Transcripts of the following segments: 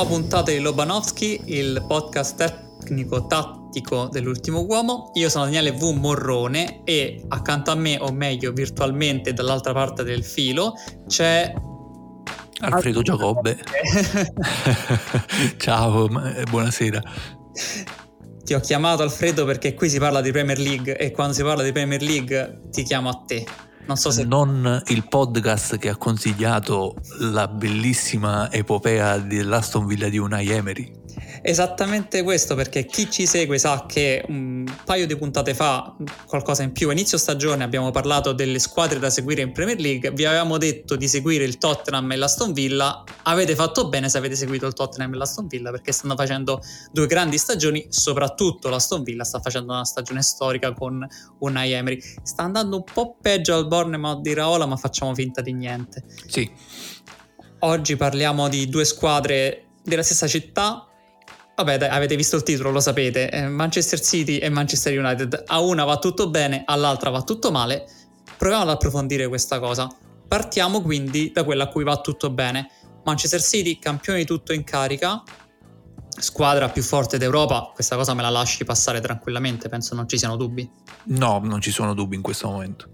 Nuova puntata di Lobanowski, il podcast tecnico tattico dell'ultimo uomo. Io sono Daniele V. Morrone e accanto a me, o meglio virtualmente dall'altra parte del filo, c'è Alfredo Giacobbe. Ciao, eh, buonasera. Ti ho chiamato Alfredo perché qui si parla di Premier League e quando si parla di Premier League ti chiamo a te. Non so se... Non il podcast che ha consigliato la bellissima epopea dell'Aston Villa di Unai Emery. Esattamente questo, perché chi ci segue sa che un paio di puntate fa, qualcosa in più, a inizio stagione abbiamo parlato delle squadre da seguire in Premier League, vi avevamo detto di seguire il Tottenham e l'Aston Villa, avete fatto bene se avete seguito il Tottenham e l'Aston Villa perché stanno facendo due grandi stagioni, soprattutto l'Aston Villa sta facendo una stagione storica con Unai Emery. Sta andando un po' peggio al Bournemouth di Raola, ma facciamo finta di niente. Sì. Oggi parliamo di due squadre della stessa città, Vabbè, dai, avete visto il titolo, lo sapete. Eh, Manchester City e Manchester United. A una va tutto bene, all'altra va tutto male. Proviamo ad approfondire questa cosa. Partiamo quindi da quella a cui va tutto bene. Manchester City, campione di tutto in carica, squadra più forte d'Europa. Questa cosa me la lasci passare tranquillamente, penso non ci siano dubbi. No, non ci sono dubbi in questo momento.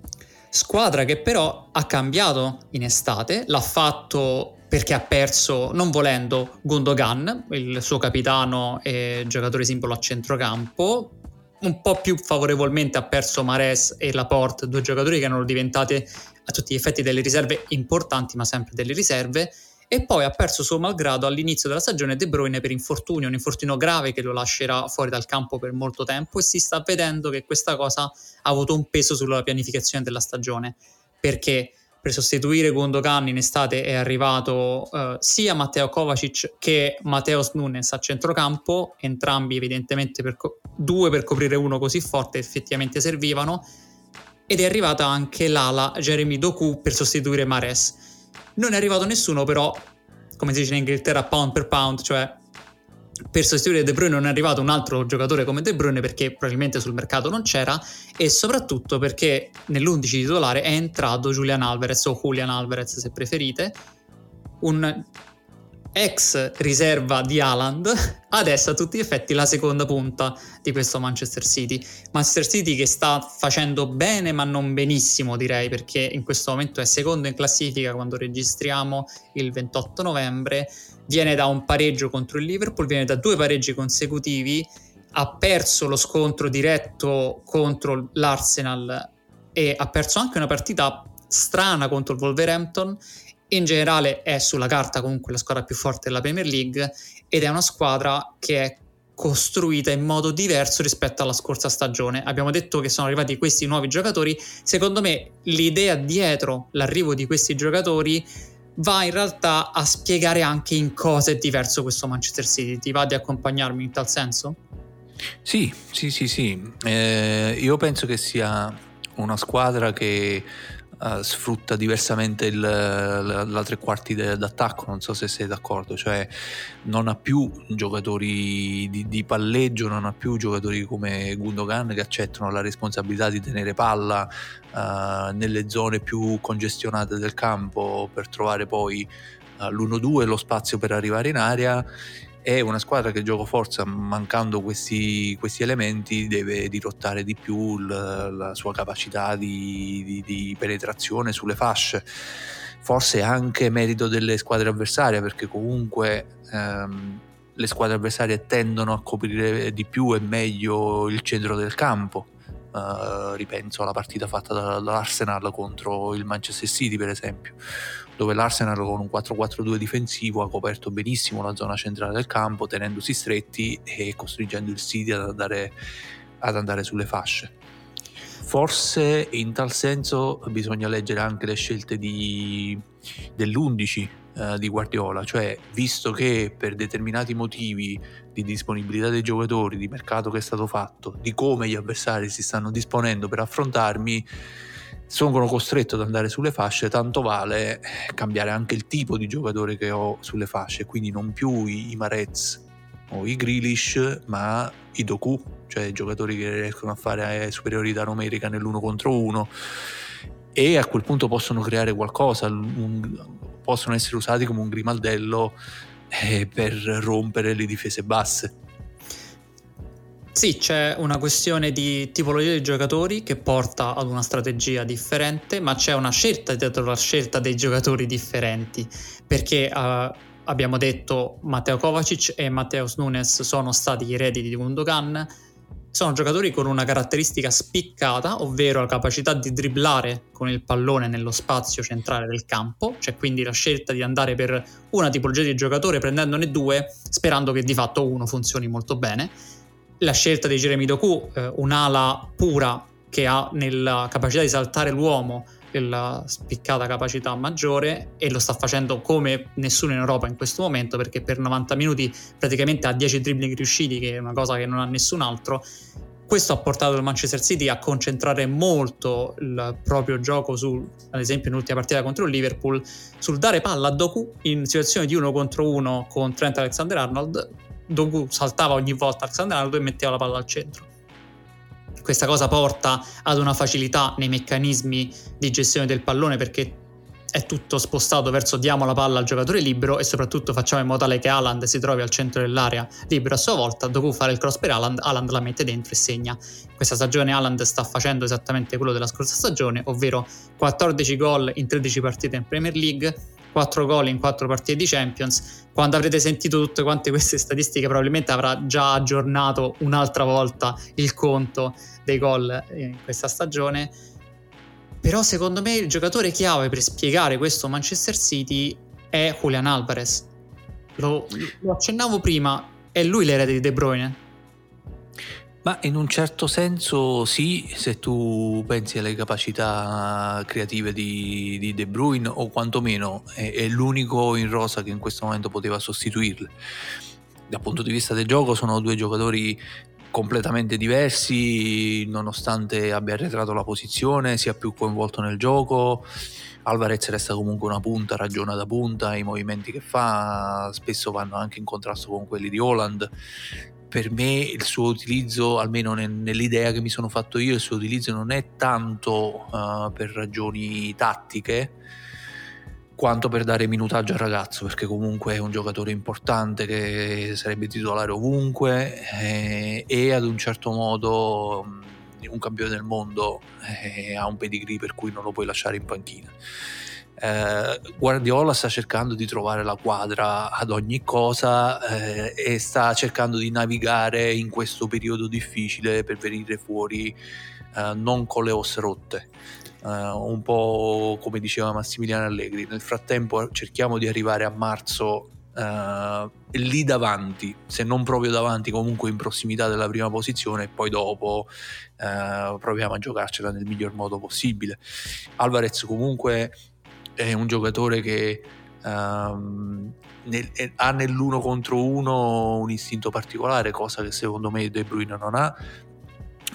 Squadra che però ha cambiato in estate, l'ha fatto perché ha perso, non volendo, Gundogan, il suo capitano e giocatore simbolo a centrocampo. Un po' più favorevolmente ha perso Mares e Laporte, due giocatori che erano diventati a tutti gli effetti delle riserve importanti, ma sempre delle riserve. E poi ha perso suo malgrado all'inizio della stagione De Bruyne per infortunio, un infortunio grave che lo lascerà fuori dal campo per molto tempo e si sta vedendo che questa cosa ha avuto un peso sulla pianificazione della stagione. Perché? Per sostituire Gundogan in estate è arrivato uh, sia Matteo Kovacic che Matteo Nunes a centrocampo, entrambi evidentemente per co- due per coprire uno così forte effettivamente servivano, ed è arrivata anche l'ala Jeremy Doku per sostituire Mares. Non è arrivato nessuno però, come si dice in Inghilterra, pound per pound, cioè per sostituire De Bruyne non è arrivato un altro giocatore come De Bruyne perché probabilmente sul mercato non c'era e soprattutto perché nell'11 titolare è entrato Julian Alvarez o Julian Alvarez se preferite, un ex riserva di Haaland, adesso a tutti gli effetti la seconda punta di questo Manchester City. Manchester City che sta facendo bene ma non benissimo direi perché in questo momento è secondo in classifica quando registriamo il 28 novembre, viene da un pareggio contro il Liverpool, viene da due pareggi consecutivi, ha perso lo scontro diretto contro l'Arsenal e ha perso anche una partita strana contro il Wolverhampton in generale è sulla carta comunque la squadra più forte della Premier League ed è una squadra che è costruita in modo diverso rispetto alla scorsa stagione. Abbiamo detto che sono arrivati questi nuovi giocatori, secondo me l'idea dietro l'arrivo di questi giocatori va in realtà a spiegare anche in cosa è diverso questo Manchester City. Ti va di accompagnarmi in tal senso? Sì, sì, sì, sì. Eh, io penso che sia una squadra che uh, sfrutta diversamente il, la, la, tre quarti de, d'attacco, non so se sei d'accordo, cioè non ha più giocatori di, di, palleggio, non ha più giocatori come Gundogan che accettano la responsabilità di tenere palla uh, nelle zone più congestionate del campo per trovare poi uh, l'1-2 lo spazio per arrivare in area è una squadra che gioco forza, mancando questi, questi elementi, deve dirottare di più la, la sua capacità di, di, di, penetrazione sulle fasce. Forse anche merito delle squadre avversarie, perché comunque ehm, le squadre avversarie tendono a coprire di più e meglio il centro del campo. Uh, ripenso alla partita fatta dall'Arsenal contro il Manchester City, per esempio dove l'Arsenal con un 4-4-2 difensivo ha coperto benissimo la zona centrale del campo, tenendosi stretti e costringendo il City ad andare, ad andare sulle fasce. Forse in tal senso bisogna leggere anche le scelte di, dell'11 eh, di Guardiola, cioè visto che per determinati motivi di disponibilità dei giocatori, di mercato che è stato fatto, di come gli avversari si stanno disponendo per affrontarmi, sono costretto ad andare sulle fasce, tanto vale cambiare anche il tipo di giocatore che ho sulle fasce, quindi non più i, i Marez o i Grealish, ma i Doku, cioè giocatori che riescono a fare superiorità numerica nell'uno contro uno. E a quel punto possono creare qualcosa, un, possono essere usati come un grimaldello eh, per rompere le difese basse. Sì, c'è una questione di tipologia di giocatori che porta ad una strategia differente, ma c'è una scelta dietro la scelta dei giocatori differenti, perché uh, abbiamo detto Matteo Kovacic e Matteus Nunes sono stati i eredi di Gundogan, sono giocatori con una caratteristica spiccata, ovvero la capacità di dribblare con il pallone nello spazio centrale del campo, cioè quindi la scelta di andare per una tipologia di giocatore prendendone due, sperando che di fatto uno funzioni molto bene. La scelta di Jeremy Doku, eh, un'ala pura che ha nella capacità di saltare l'uomo la spiccata capacità maggiore e lo sta facendo come nessuno in Europa in questo momento perché per 90 minuti praticamente ha 10 dribbling riusciti che è una cosa che non ha nessun altro questo ha portato il Manchester City a concentrare molto il proprio gioco su, ad esempio nell'ultima partita contro il Liverpool, sul dare palla a Doku in situazione di uno contro uno con Trent Alexander-Arnold. Doku saltava ogni volta Alexander-Arnold e metteva la palla al centro questa cosa porta ad una facilità nei meccanismi di gestione del pallone perché è tutto spostato verso diamo la palla al giocatore libero e soprattutto facciamo in modo tale che Haaland si trovi al centro dell'area libero a sua volta, dopo fare il cross per Haaland, Haaland la mette dentro e segna. Questa stagione Haaland sta facendo esattamente quello della scorsa stagione, ovvero 14 gol in 13 partite in Premier League, 4 gol in 4 partite di Champions. Quando avrete sentito tutte quante queste statistiche, probabilmente avrà già aggiornato un'altra volta il conto dei gol in questa stagione. Però secondo me il giocatore chiave per spiegare questo Manchester City è Julian Alvarez. Lo, lo accennavo prima, è lui l'erede di De Bruyne. Ma in un certo senso sì, se tu pensi alle capacità creative di, di De Bruyne o quantomeno è, è, l'unico in rosa che in questo momento poteva sostituirle. Dal punto di vista del gioco sono due giocatori completamente diversi nonostante abbia arretrato la posizione, sia più coinvolto nel gioco. Alvarez resta comunque una punta, ragiona da punta, i movimenti che fa spesso vanno anche in contrasto con quelli di Holland per me il suo utilizzo, almeno nell'idea che mi sono fatto io, il suo utilizzo non è tanto uh, per ragioni tattiche quanto per dare minutaggio al ragazzo, perché comunque è un giocatore importante che sarebbe titolare ovunque eh, e ad un certo modo un campione del mondo eh, ha un pedigree per cui non lo puoi lasciare in panchina eh, Guardiola sta cercando di trovare la quadra ad ogni cosa eh, e sta cercando di navigare in questo periodo difficile per venire fuori eh, non con le ossa rotte. Uh, un po' come diceva Massimiliano Allegri. Nel frattempo cerchiamo di arrivare a marzo uh, lì davanti, se non proprio davanti, comunque in prossimità della prima posizione e poi dopo uh, proviamo a giocarcela nel miglior modo possibile. Alvarez comunque è un giocatore che um, nel, ha nell'uno contro uno un istinto particolare, cosa che secondo me De Bruyne non ha.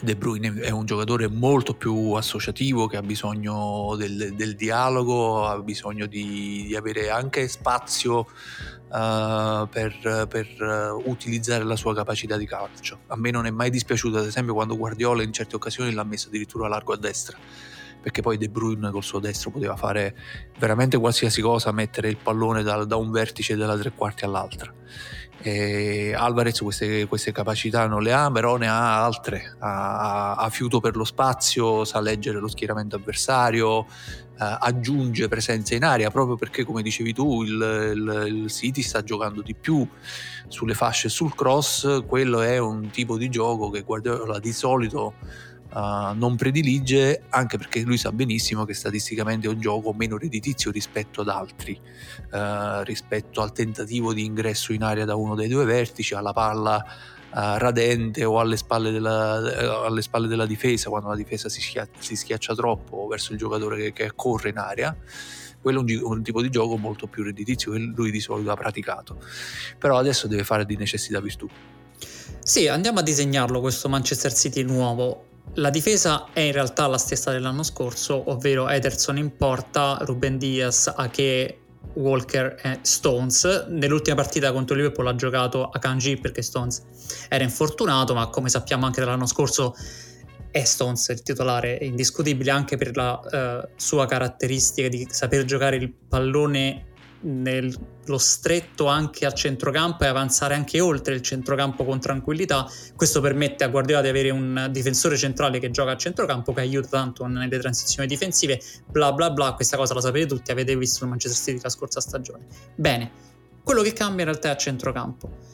De Bruyne è un giocatore molto più associativo che ha bisogno del, del dialogo, ha bisogno di, di avere anche spazio uh, per, per uh, utilizzare la sua capacità di calcio. A me non è mai dispiaciuto, ad esempio, quando Guardiola in certe occasioni l'ha messo addirittura largo a destra perché poi De Bruyne col suo destro poteva fare veramente qualsiasi cosa, mettere il pallone da, da un vertice della tre quarti all'altra. E Alvarez queste, queste, capacità non le ha, però ne ha altre. Ha, ha, fiuto per lo spazio, sa leggere lo schieramento avversario, eh, aggiunge presenza in aria proprio perché, come dicevi tu, il, il, il, City sta giocando di più sulle fasce sul cross. Quello è un tipo di gioco che Guardiola di solito uh, non predilige anche perché lui sa benissimo che statisticamente è un gioco meno redditizio rispetto ad altri, uh, rispetto al tentativo di ingresso in area da uno dei due vertici, alla palla uh, radente o alle spalle, della, alle spalle, della, difesa, quando la difesa si, schia- si schiaccia troppo verso il giocatore che, che corre in area. Quello è un, un, tipo di gioco molto più redditizio che lui di solito ha praticato. Però adesso deve fare di necessità virtù. Sì andiamo a disegnarlo questo Manchester City nuovo la difesa è in realtà la stessa dell'anno scorso, ovvero Ederson in porta, Ruben Diaz, Ake, Walker e Stones. Nell'ultima partita contro Liverpool ha giocato a Kanji perché Stones era infortunato, ma come sappiamo anche dall'anno scorso è Stones il titolare indiscutibile anche per la uh, sua caratteristica di saper giocare il pallone nello stretto anche al centrocampo e avanzare anche oltre il centrocampo con tranquillità. Questo permette a Guardiola di avere un difensore centrale che gioca a centrocampo, che aiuta tanto nelle transizioni difensive, bla bla bla, questa cosa la sapete tutti, avete visto il Manchester City la scorsa stagione. Bene, quello che cambia in realtà è a centrocampo.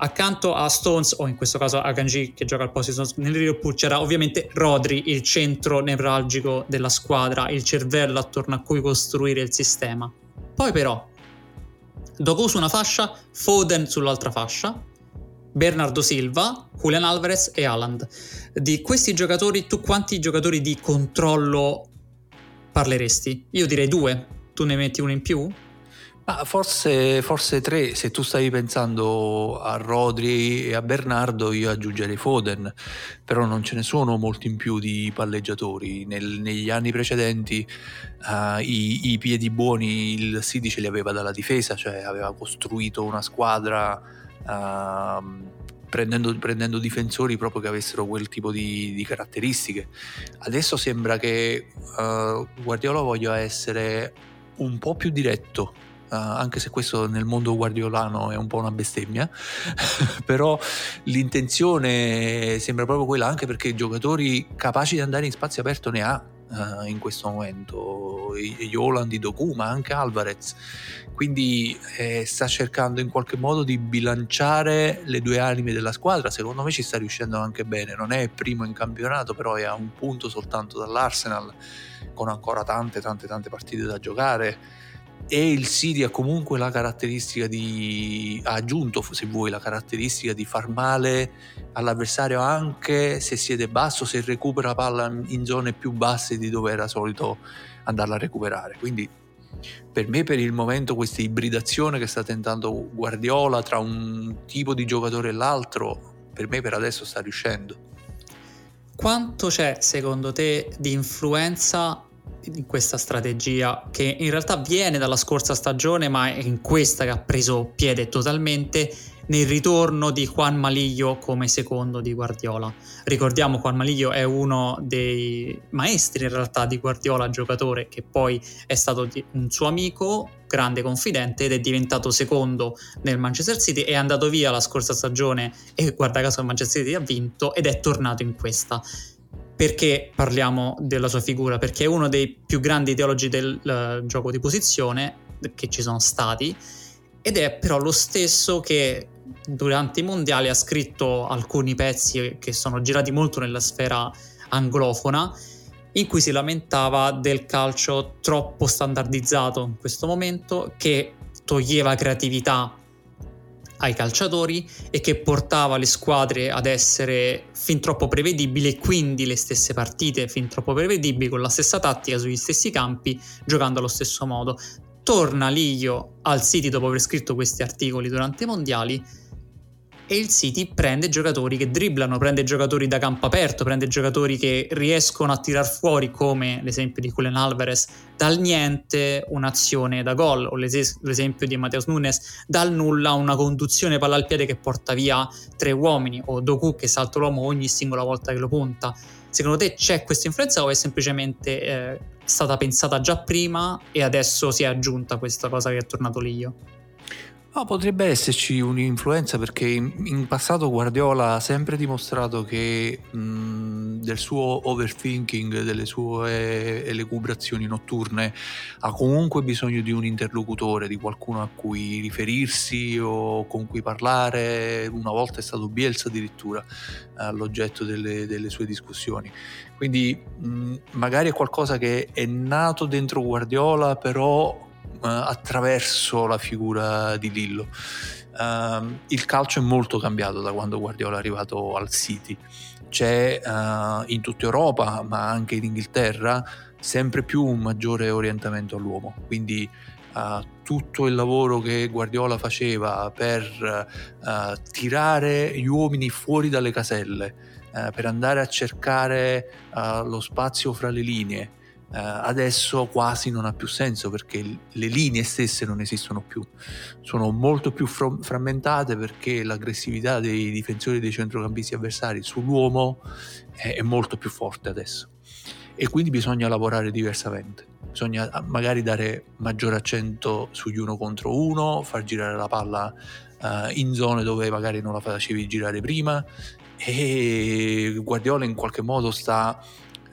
Accanto a Stones, o in questo caso a Ganji che gioca al posto di Stones nel Liverpool, c'era ovviamente Rodri, il centro nevralgico della squadra, il cervello attorno a cui costruire il sistema. Poi però, Doku su una fascia, Foden sull'altra fascia, Bernardo Silva, Julian Alvarez e Haaland. Di questi giocatori, tu quanti giocatori di controllo parleresti? Io direi due. Tu ne metti uno in più? Ma forse, forse tre, se tu stavi pensando a Rodri e a Bernardo io aggiungerei Foden, però non ce ne sono molti in più di palleggiatori. Nel, negli anni precedenti uh, i, i, piedi buoni il City ce li aveva dalla difesa, cioè aveva costruito una squadra uh, prendendo, prendendo, difensori proprio che avessero quel tipo di, di caratteristiche. Adesso sembra che uh, Guardiola voglia essere un po' più diretto Uh, anche se questo nel mondo guardiolano è un po' una bestemmia, però l'intenzione sembra proprio quella, anche perché giocatori capaci di andare in spazio aperto ne ha uh, in questo momento, i Doku, ma anche Alvarez, quindi eh, sta cercando in qualche modo di bilanciare le due anime della squadra, secondo me ci sta riuscendo anche bene, non è primo in campionato, però è a un punto soltanto dall'Arsenal, con ancora tante tante tante partite da giocare e il City ha comunque la caratteristica di ha aggiunto se vuoi la caratteristica di far male all'avversario anche se siede basso se recupera palla in zone più basse di dove era solito andarla a recuperare. Quindi per me per il momento questa ibridazione che sta tentando Guardiola tra un tipo di giocatore e l'altro per me per adesso sta riuscendo. Quanto c'è secondo te di influenza in questa strategia che in realtà viene dalla scorsa stagione ma è in questa che ha preso piede totalmente nel ritorno di Juan Maliglio come secondo di Guardiola. Ricordiamo Juan Maliglio è uno dei maestri in realtà di Guardiola, giocatore che poi è stato un suo amico, grande confidente ed è diventato secondo nel Manchester City, è andato via la scorsa stagione e guarda caso il Manchester City ha vinto ed è tornato in questa. Perché parliamo della sua figura? Perché è uno dei più grandi ideologi del uh, gioco di posizione che ci sono stati ed è però lo stesso che durante i mondiali ha scritto alcuni pezzi che sono girati molto nella sfera anglofona in cui si lamentava del calcio troppo standardizzato in questo momento che toglieva creatività ai calciatori e che portava le squadre ad essere fin troppo prevedibili e quindi le stesse partite fin troppo prevedibili con la stessa tattica sugli stessi campi giocando allo stesso modo. Torna Liglio al City dopo aver scritto questi articoli durante i mondiali e il City prende giocatori che dribblano, prende giocatori da campo aperto, prende giocatori che riescono a tirar fuori, come l'esempio di Julian Alvarez, dal niente un'azione da gol, o l'es- l'esempio di Mateus Nunes, dal nulla una conduzione palla al piede che porta via tre uomini, o Doku che salta l'uomo ogni singola volta che lo punta. Secondo te c'è questa influenza o è semplicemente eh, stata pensata già prima e adesso si è aggiunta questa cosa che è tornato lì io? No, potrebbe esserci un'influenza perché in, in, passato Guardiola ha sempre dimostrato che mh, del suo overthinking, delle sue elucubrazioni notturne, ha comunque bisogno di un interlocutore, di qualcuno a cui riferirsi o con cui parlare. Una volta è stato Bielsa addirittura all'oggetto delle, delle sue discussioni. Quindi mh, magari è qualcosa che è nato dentro Guardiola, però attraverso la figura di Lillo. Uh, il calcio è molto cambiato da quando Guardiola è arrivato al City. C'è uh, in tutta Europa, ma anche in Inghilterra, sempre più un maggiore orientamento all'uomo. Quindi uh, tutto il lavoro che Guardiola faceva per tirare gli uomini fuori dalle caselle, per andare a cercare lo spazio fra le linee, eh, adesso quasi non ha più senso perché le linee stesse non esistono più, sono molto più fr- frammentate perché l'aggressività dei difensori dei centrocampisti avversari sull'uomo è, è molto più forte adesso. E quindi bisogna lavorare diversamente. bisogna ah, magari dare maggiore accento sugli uno contro uno, far girare la palla uh, in zone dove magari non la facevi girare prima. E Guardiola in qualche modo sta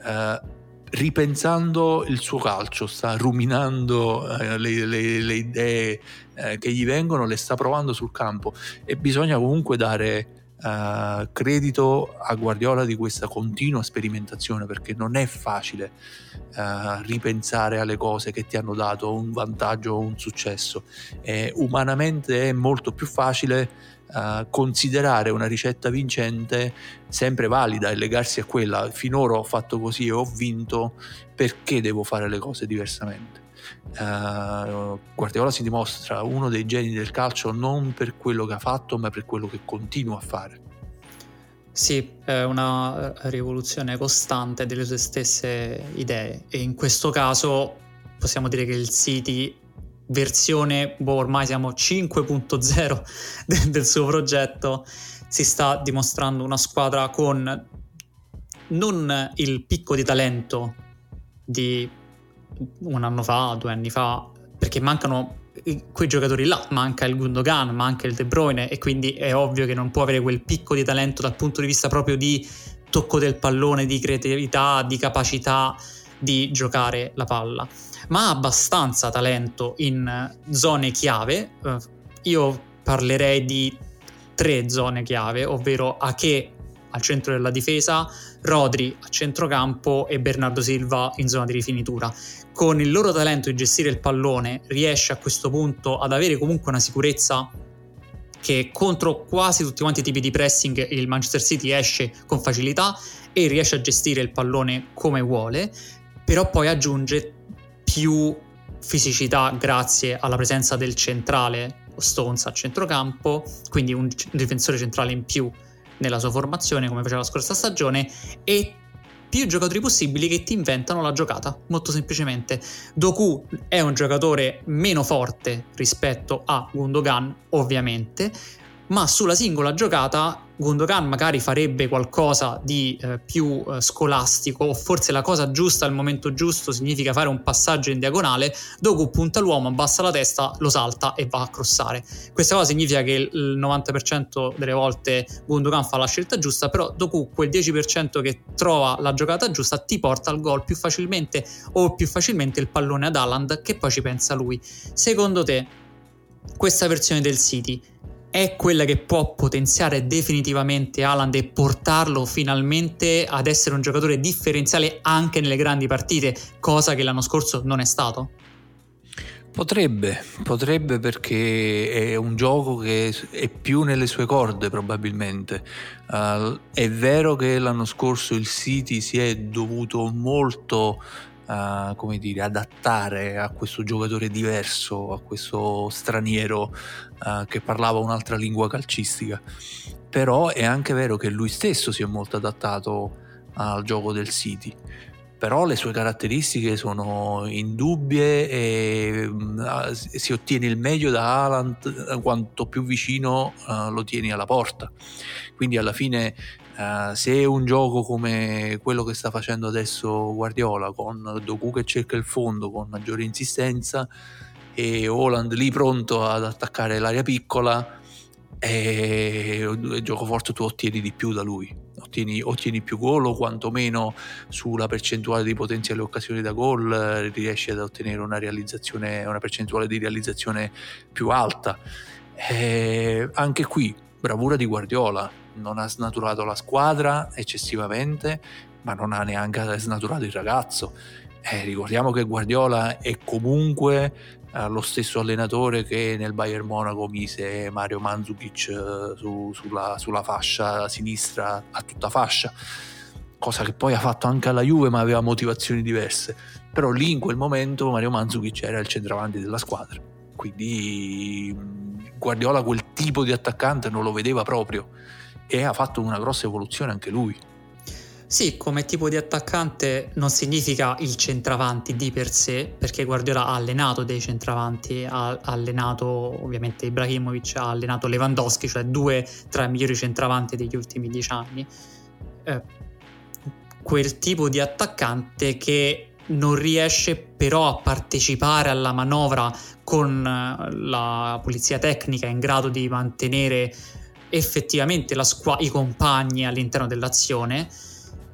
uh, ripensando il suo calcio, sta ruminando uh, le, le, le, idee che gli vengono, le sta provando sul campo e bisogna comunque dare uh, credito a Guardiola di questa continua sperimentazione perché non è facile uh, ripensare alle cose che ti hanno dato un vantaggio o un successo. Umanamente è molto più facile Uh, considerare una ricetta vincente sempre valida e legarsi a quella. Finora ho fatto così e ho vinto perché devo fare le cose diversamente? Uh, Guardiola si dimostra uno dei geni del calcio non per quello che ha fatto ma per quello che continua a fare. Sì, è una rivoluzione costante delle sue stesse idee. E in questo caso possiamo dire che il City versione, boh, ormai siamo 5.0 de- del suo progetto, si sta dimostrando una squadra con non il picco di talento di un anno fa, due anni fa, perché mancano quei giocatori là, manca il Gundogan, manca il De Bruyne e quindi è ovvio che non può avere quel picco di talento dal punto di vista proprio di tocco del pallone, di creatività, di capacità di giocare la palla, ma ha abbastanza talento in zone chiave. Eh, io parlerei di tre zone chiave, ovvero Ake al centro della difesa, Rodri a centrocampo e Bernardo Silva in zona di rifinitura con il loro talento di gestire il pallone riesce a questo punto ad avere comunque una sicurezza che contro quasi tutti quanti i tipi di pressing il Manchester City esce con facilità e riesce a gestire il pallone come vuole, però poi aggiunge più fisicità grazie alla presenza del centrale Stones a centrocampo, quindi un difensore centrale in più nella sua formazione come faceva la scorsa stagione e più giocatori possibili che ti inventano la giocata, molto semplicemente. Doku è un giocatore meno forte rispetto a Gundogan, ovviamente, ma sulla singola giocata Gundogan magari farebbe qualcosa di eh, più eh, scolastico o forse la cosa giusta al momento giusto significa fare un passaggio in diagonale, Doku punta l'uomo, abbassa la testa, lo salta e va a crossare. Questa cosa significa che il 90% delle volte Gundogan fa la scelta giusta, però Doku quel 10% che trova la giocata giusta ti porta al gol più facilmente o più facilmente il pallone ad Haaland che poi ci pensa lui. Secondo te questa versione del City è quella che può potenziare definitivamente Haaland e portarlo finalmente ad essere un giocatore differenziale anche nelle grandi partite, cosa che l'anno scorso non è stato? Potrebbe, potrebbe perché è un gioco che è più nelle sue corde probabilmente. Uh, è vero che l'anno scorso il City si è dovuto molto uh, come dire, adattare a questo giocatore diverso, a questo straniero uh, che parlava un'altra lingua calcistica. Però è anche vero che lui stesso si è molto adattato al gioco del City. Però le sue caratteristiche sono indubbie e uh, si ottiene il meglio da Haaland quanto più vicino lo tieni alla porta. Quindi alla fine Uh, se un gioco come quello che sta facendo adesso Guardiola con Doku che cerca il fondo con maggiore insistenza e Holland lì pronto ad attaccare l'area piccola e gioco forte tu ottieni di più da lui. Ottieni, ottieni più gol o quantomeno sulla percentuale di potenziali occasioni da gol riesci ad ottenere una, una percentuale di realizzazione più alta. E anche qui bravura di Guardiola non ha snaturato la squadra eccessivamente, ma non ha neanche snaturato il ragazzo. Eh, ricordiamo che Guardiola è comunque eh, lo stesso allenatore che nel Bayern Monaco mise Mario Mandzukic eh, su, sulla, sulla fascia sinistra a tutta fascia cosa che poi ha fatto anche alla Juve ma aveva motivazioni diverse. Però lì in quel momento Mario Mandzukic era il centravanti della squadra. Quindi Guardiola quel tipo di attaccante non lo vedeva proprio e ha fatto una grossa evoluzione anche lui. Sì, come tipo di attaccante non significa il centravanti di per sé, perché Guardiola ha allenato dei centravanti, ha allenato ovviamente Ibrahimovic, ha allenato Lewandowski, cioè due tra i migliori centravanti degli ultimi dieci anni. Eh, quel tipo di attaccante che non riesce però a partecipare alla manovra con eh, la polizia tecnica in grado di mantenere effettivamente squa- i compagni all'interno dell'azione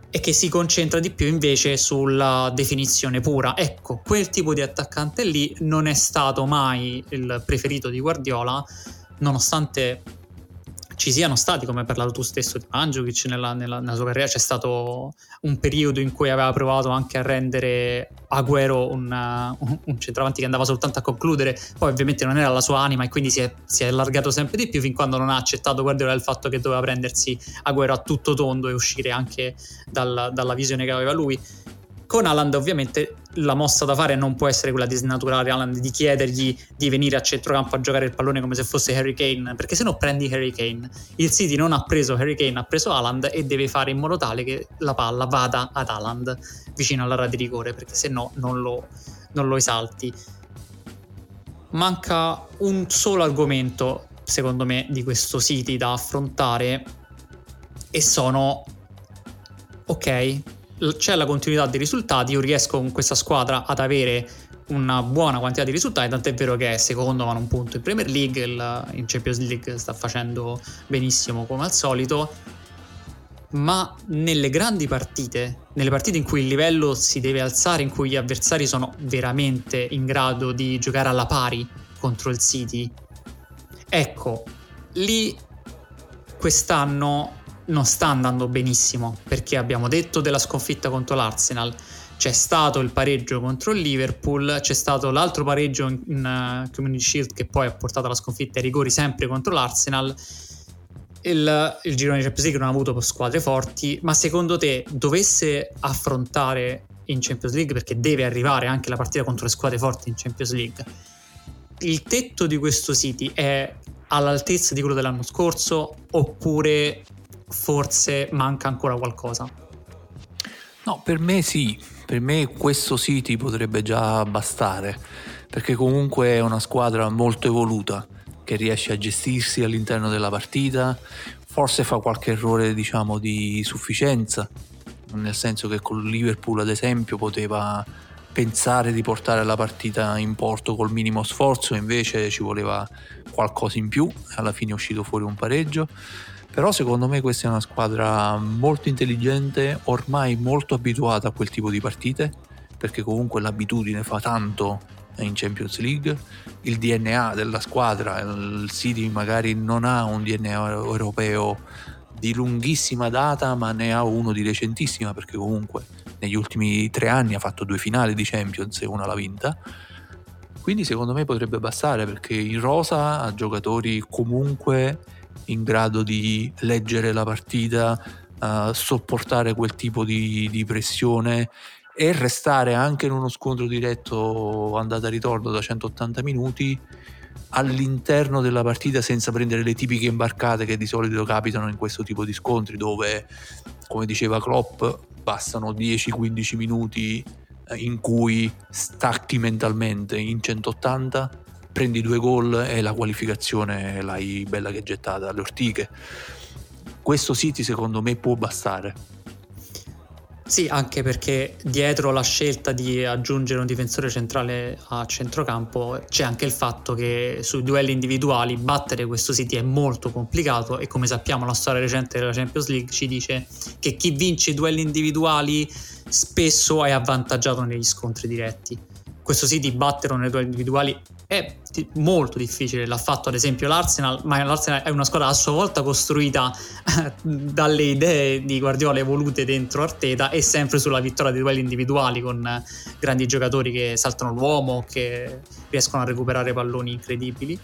e che si concentra di più invece sulla definizione pura. Ecco, quel tipo di attaccante lì non è stato mai il preferito di Guardiola, nonostante ci siano stati, come hai parlato tu stesso di Mandzukic nella, nella, nella, sua carriera, c'è stato un periodo in cui aveva provato anche a rendere Agüero un, un, un centravanti che andava soltanto a concludere, poi ovviamente non era la sua anima e quindi si è, si è allargato sempre di più fin quando non ha accettato Guardiola il fatto che doveva prendersi Agüero a tutto tondo e uscire anche dal, dalla visione che aveva lui. Con Haaland ovviamente la mossa da fare non può essere quella di snaturare Haaland, di chiedergli di venire a centrocampo a giocare il pallone come se fosse Harry Kane, perché se no prendi Harry Kane. Il City non ha preso Harry Kane, ha preso Haaland e deve fare in modo tale che la palla vada ad Haaland vicino alla rete di rigore, perché se no non lo, non lo esalti. Manca un solo argomento, secondo me, di questo City da affrontare e sono ok, c'è la continuità dei risultati, io riesco con questa squadra ad avere una buona quantità di risultati, tant'è vero che è secondo ma non punto in Premier League, il, in Champions League sta facendo benissimo come al solito, ma nelle grandi partite, nelle partite in cui il livello si deve alzare, in cui gli avversari sono veramente in grado di giocare alla pari contro il City, ecco, lì quest'anno non sta andando benissimo perché abbiamo detto della sconfitta contro l'Arsenal, c'è stato il pareggio contro il Liverpool, c'è stato l'altro pareggio in, in uh, Community Shield che poi ha portato alla sconfitta ai rigori sempre contro l'Arsenal. Il, il girone di Champions League non ha avuto squadre forti, ma secondo te dovesse affrontare in Champions League, perché deve arrivare anche la partita contro le squadre forti in Champions League, il tetto di questo City è all'altezza di quello dell'anno scorso oppure forse manca ancora qualcosa. No, per me sì, per me questo City potrebbe già bastare, perché comunque è una squadra molto evoluta, che riesce a gestirsi all'interno della partita, forse fa qualche errore diciamo di sufficienza, nel senso che con Liverpool ad esempio poteva pensare di portare la partita in porto col minimo sforzo, invece ci voleva qualcosa in più, alla fine è uscito fuori un pareggio. Però secondo me questa è una squadra molto intelligente, ormai molto abituata a quel tipo di partite, perché comunque l'abitudine fa tanto in Champions League. Il DNA della squadra, il City magari non ha un DNA europeo di lunghissima data, ma ne ha uno di recentissima, perché comunque negli ultimi tre anni ha fatto due finali di Champions e una l'ha vinta. Quindi secondo me potrebbe bastare perché in rosa ha giocatori comunque in grado di leggere la partita, uh, sopportare quel tipo di, di, pressione e restare anche in uno scontro diretto andata e ritorno da 180 minuti all'interno della partita senza prendere le tipiche imbarcate che di solito capitano in questo tipo di scontri dove come diceva Klopp bastano 10-15 minuti eh, in cui stacchi mentalmente in 180 prendi due gol e la qualificazione l'hai bella che gettata alle ortiche. Questo City secondo me può bastare. Sì, anche perché dietro la scelta di aggiungere un difensore centrale a centrocampo c'è anche il fatto che sui duelli individuali battere questo City è molto complicato e come sappiamo la storia recente della Champions League ci dice che chi vince i duelli individuali spesso è avvantaggiato negli scontri diretti. Questo City battere nei duelli individuali è molto difficile, l'ha fatto ad esempio l'Arsenal, ma l'Arsenal è una squadra a sua volta costruita dalle idee di Guardiola evolute dentro Arteta e sempre sulla vittoria dei duelli individuali con grandi giocatori che saltano l'uomo, che riescono a recuperare palloni incredibili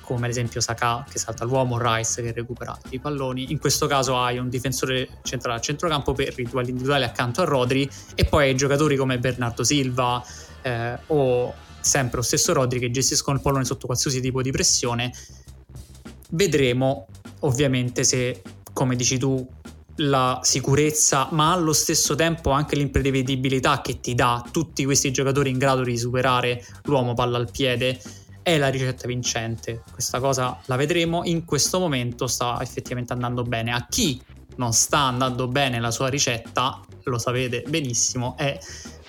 come ad esempio Saka che salta l'uomo, Rice che recupera i palloni. In questo caso hai un difensore centrale a centrocampo per i duelli individuali accanto a Rodri e poi hai giocatori come Bernardo Silva eh, o sempre lo stesso Rodri che gestiscono il pallone sotto qualsiasi tipo di pressione. Vedremo ovviamente se, come dici tu, la sicurezza, ma allo stesso tempo anche l'imprevedibilità che ti dà tutti questi giocatori in grado di superare l'uomo palla al piede è la ricetta vincente. Questa cosa la vedremo. In questo momento sta effettivamente andando bene. A chi non sta andando bene la sua ricetta, lo sapete benissimo, è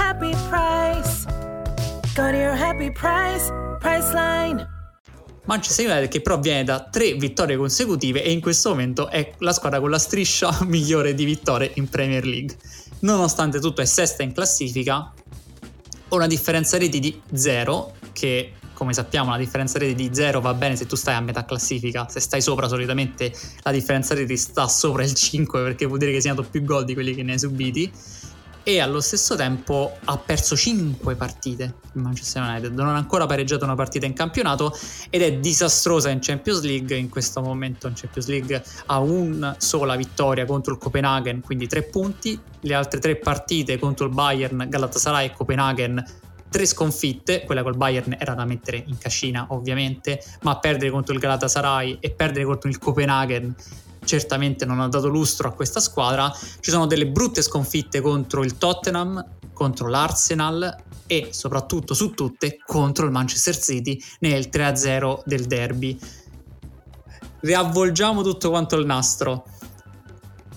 happy price. Go to your happy price, Priceline. Manchester United che però viene da tre vittorie consecutive e in questo momento è la squadra con la striscia migliore di vittorie in Premier League. Nonostante tutto è sesta in classifica, una differenza reti di 0 che come sappiamo la differenza reti di 0 va bene se tu stai a metà classifica, se stai sopra solitamente la differenza reti sta sopra il 5 perché vuol dire che hai segnato più gol di quelli che ne hai subiti e allo stesso tempo ha perso 5 partite il Manchester United, non ha ancora pareggiato una partita in campionato ed è disastrosa in Champions League, in questo momento in Champions League ha una sola vittoria contro il Copenaghen, quindi 3 punti, le altre 3 partite contro il Bayern, Galatasaray e Copenaghen tre sconfitte, quella col Bayern era da mettere in cascina ovviamente, ma perdere contro il Galatasaray e perdere contro il Copenaghen certamente non ha dato lustro a questa squadra. Ci sono delle brutte sconfitte contro il Tottenham, contro l'Arsenal e soprattutto su tutte contro il Manchester City nel 3-0 del derby. Riavvolgiamo tutto quanto il nastro.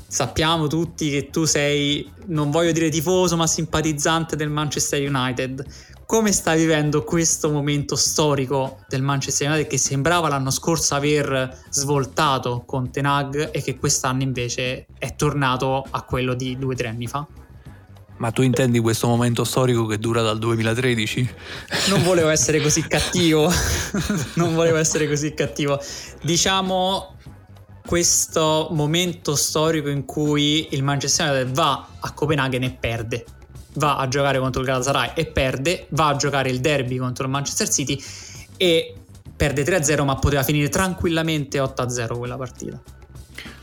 Sappiamo tutti che tu sei, non voglio dire tifoso, ma simpatizzante del Manchester United come sta vivendo questo momento storico del Manchester United che sembrava l'anno scorso aver svoltato con Tenag e che quest'anno invece è tornato a quello di due o tre anni fa? Ma tu intendi questo momento storico che dura dal 2013? Non volevo essere così cattivo, non volevo essere così cattivo. Diciamo questo momento storico in cui il Manchester United va a Copenaghen e perde va a giocare contro il Galatasaray e perde, va a giocare il derby contro il Manchester City e perde 3-0 ma poteva finire tranquillamente 8-0 quella partita.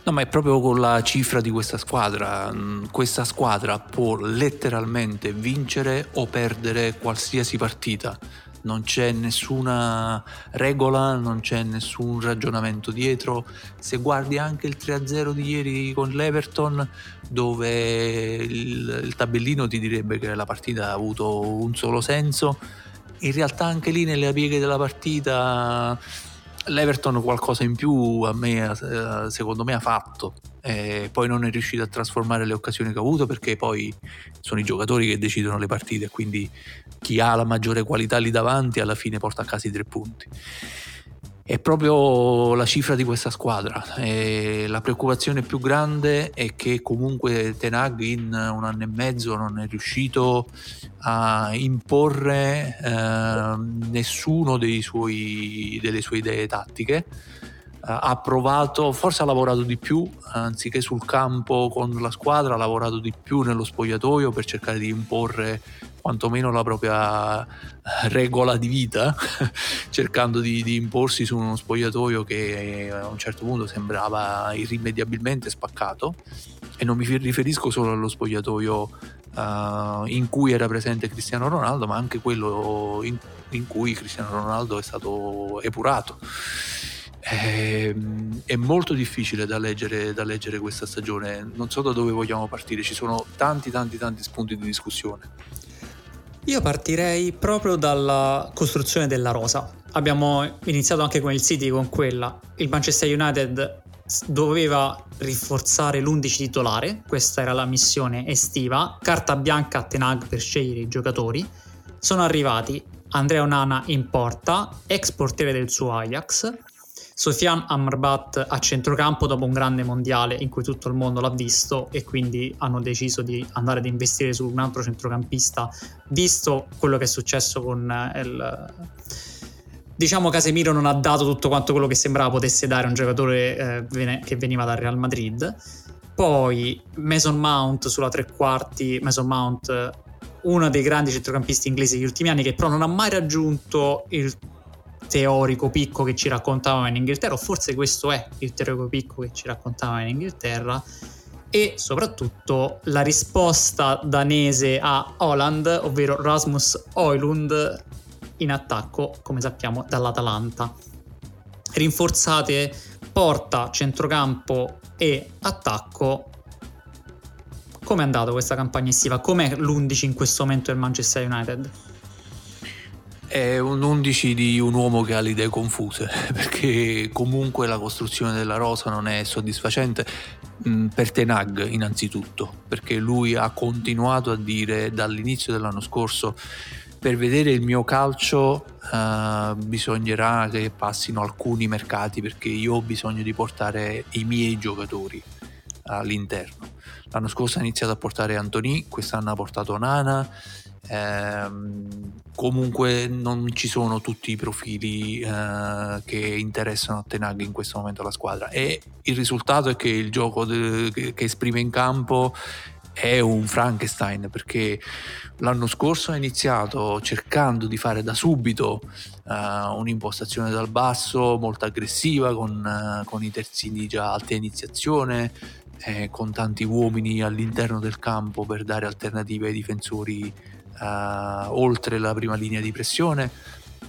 No, ma è proprio con la cifra di questa squadra. Mm, questa squadra può letteralmente vincere o perdere qualsiasi partita non c'è nessuna regola, non c'è nessun ragionamento dietro. Se guardi anche il 3-0 di ieri con l'Everton, dove il, il tabellino ti direbbe che la partita ha avuto un solo senso, in realtà anche lì nelle pieghe della partita l'Everton qualcosa in più me, eh, secondo me ha fatto eh, poi non è riuscito a trasformare le occasioni che ha avuto perché poi sono i giocatori che decidono le partite quindi chi ha la maggiore qualità lì davanti alla fine porta a casa i tre punti è proprio la cifra di questa squadra. E la preoccupazione più grande è che comunque Tenag in un anno e mezzo non è riuscito a imporre eh, nessuno suoi, delle sue idee tattiche. Uh, ha provato, forse ha lavorato di più, anziché sul campo con la squadra, ha lavorato di più nello spogliatoio per cercare di imporre quantomeno la propria regola di vita, cercando di, di, imporsi su uno spogliatoio che a un certo punto sembrava irrimediabilmente spaccato. E non mi riferisco solo allo spogliatoio uh, in cui era presente Cristiano Ronaldo, ma anche quello in, in cui Cristiano Ronaldo è stato epurato. È, ehm, è, molto difficile da leggere, da leggere questa stagione, non so da dove vogliamo partire, ci sono tanti tanti tanti spunti di discussione. Io partirei proprio dalla costruzione della rosa. Abbiamo iniziato anche con il City con quella. Il Manchester United doveva rinforzare l'11 titolare, questa era la missione estiva, carta bianca a Tenag per scegliere i giocatori. Sono arrivati Andrea Onana in porta, ex portiere del suo Ajax, Sofian Amrabat a centrocampo dopo un grande mondiale in cui tutto il mondo l'ha visto e quindi hanno deciso di andare ad investire su un altro centrocampista visto quello che è successo con eh, il diciamo Casemiro non ha dato tutto quanto quello che sembrava potesse dare un giocatore eh, che veniva dal Real Madrid. Poi Mason Mount sulla tre quarti Mason Mount uno dei grandi centrocampisti inglesi degli ultimi anni che però non ha mai raggiunto il teorico picco che ci raccontavano in Inghilterra, o forse questo è il teorico picco che ci raccontavano in Inghilterra. e soprattutto la risposta danese a Holland, ovvero Rasmus Oilund in attacco, come sappiamo, dall'Atalanta. Rinforzate porta, centrocampo e attacco. Come è andata questa campagna estiva? Com'è l'11 in questo momento del Manchester United? È un 11 di un uomo che ha le idee confuse, perché comunque la costruzione della rosa non è soddisfacente mm, per Tenag innanzitutto, perché lui ha continuato a dire dall'inizio dell'anno scorso per vedere il mio calcio uh, bisognerà che passino alcuni mercati perché io ho bisogno di portare i miei giocatori all'interno. L'anno scorso ha iniziato a portare Antoni, quest'anno ha portato Nana, ehm, comunque non ci sono tutti i profili eh, che interessano a Tenag in questo momento la squadra. E il risultato è che il gioco de- che esprime in campo è un Frankenstein perché l'anno scorso ha iniziato cercando di fare da subito uh, un'impostazione dal basso molto aggressiva con, uh, con i terzini già alta iniziazione eh, con tanti uomini all'interno del campo per dare alternative ai difensori oltre la prima linea di pressione,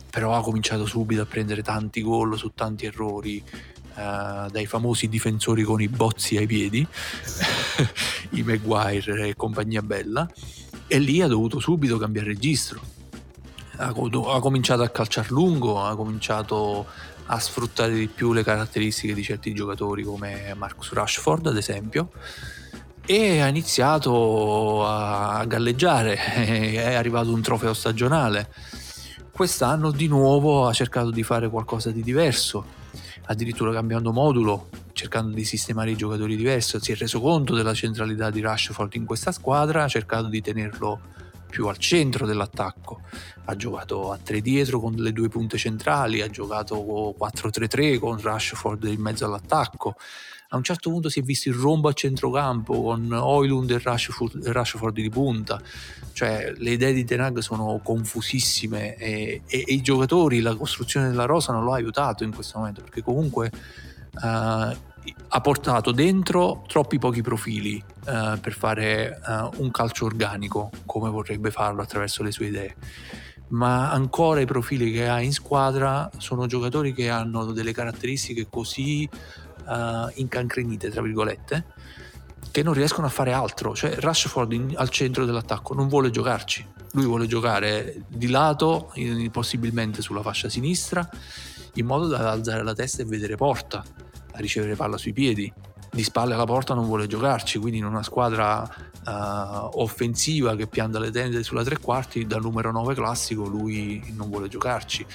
però ha cominciato subito a prendere tanti gol su tanti errori. Uh, dai famosi difensori con i bozzi ai piedi, i Maguire e compagnia bella, e lì ha dovuto subito cambiare registro. Ha, ha cominciato a calciare lungo, ha cominciato a sfruttare di più le caratteristiche di certi giocatori come Marcus Rashford, ad esempio, e ha iniziato a galleggiare, è arrivato un trofeo stagionale. Quest'anno di nuovo ha cercato di fare qualcosa di diverso, addirittura cambiando modulo, cercando di sistemare i giocatori diversi, si è reso conto della centralità di Rashford in questa squadra, ha cercato di tenerlo più al centro dell'attacco. Ha giocato a tre dietro con le due punte centrali, ha giocato 4-3-3 con Rashford in mezzo all'attacco, a un certo punto si è visto il rombo a centrocampo con Oilund e Rashford, Rashford di punta, cioè le idee di Tenag sono confusissime e, e, e, i giocatori, la costruzione della rosa non lo ha aiutato in questo momento perché comunque uh, ha portato dentro troppi pochi profili uh, per fare uh, un calcio organico come vorrebbe farlo attraverso le sue idee. Ma ancora i profili che ha in squadra sono giocatori che hanno delle caratteristiche così uh, incancrenite, tra virgolette, che non riescono a fare altro. Cioè, Rashford in, al centro dell'attacco non vuole giocarci. Lui vuole giocare di lato, in, possibilmente sulla fascia sinistra, in modo da alzare la testa e vedere porta, a ricevere palla sui piedi. Di spalle alla porta non vuole giocarci, quindi in una squadra uh, offensiva che pianta le tende sulla tre quarti, da numero 9 classico lui non vuole giocarci.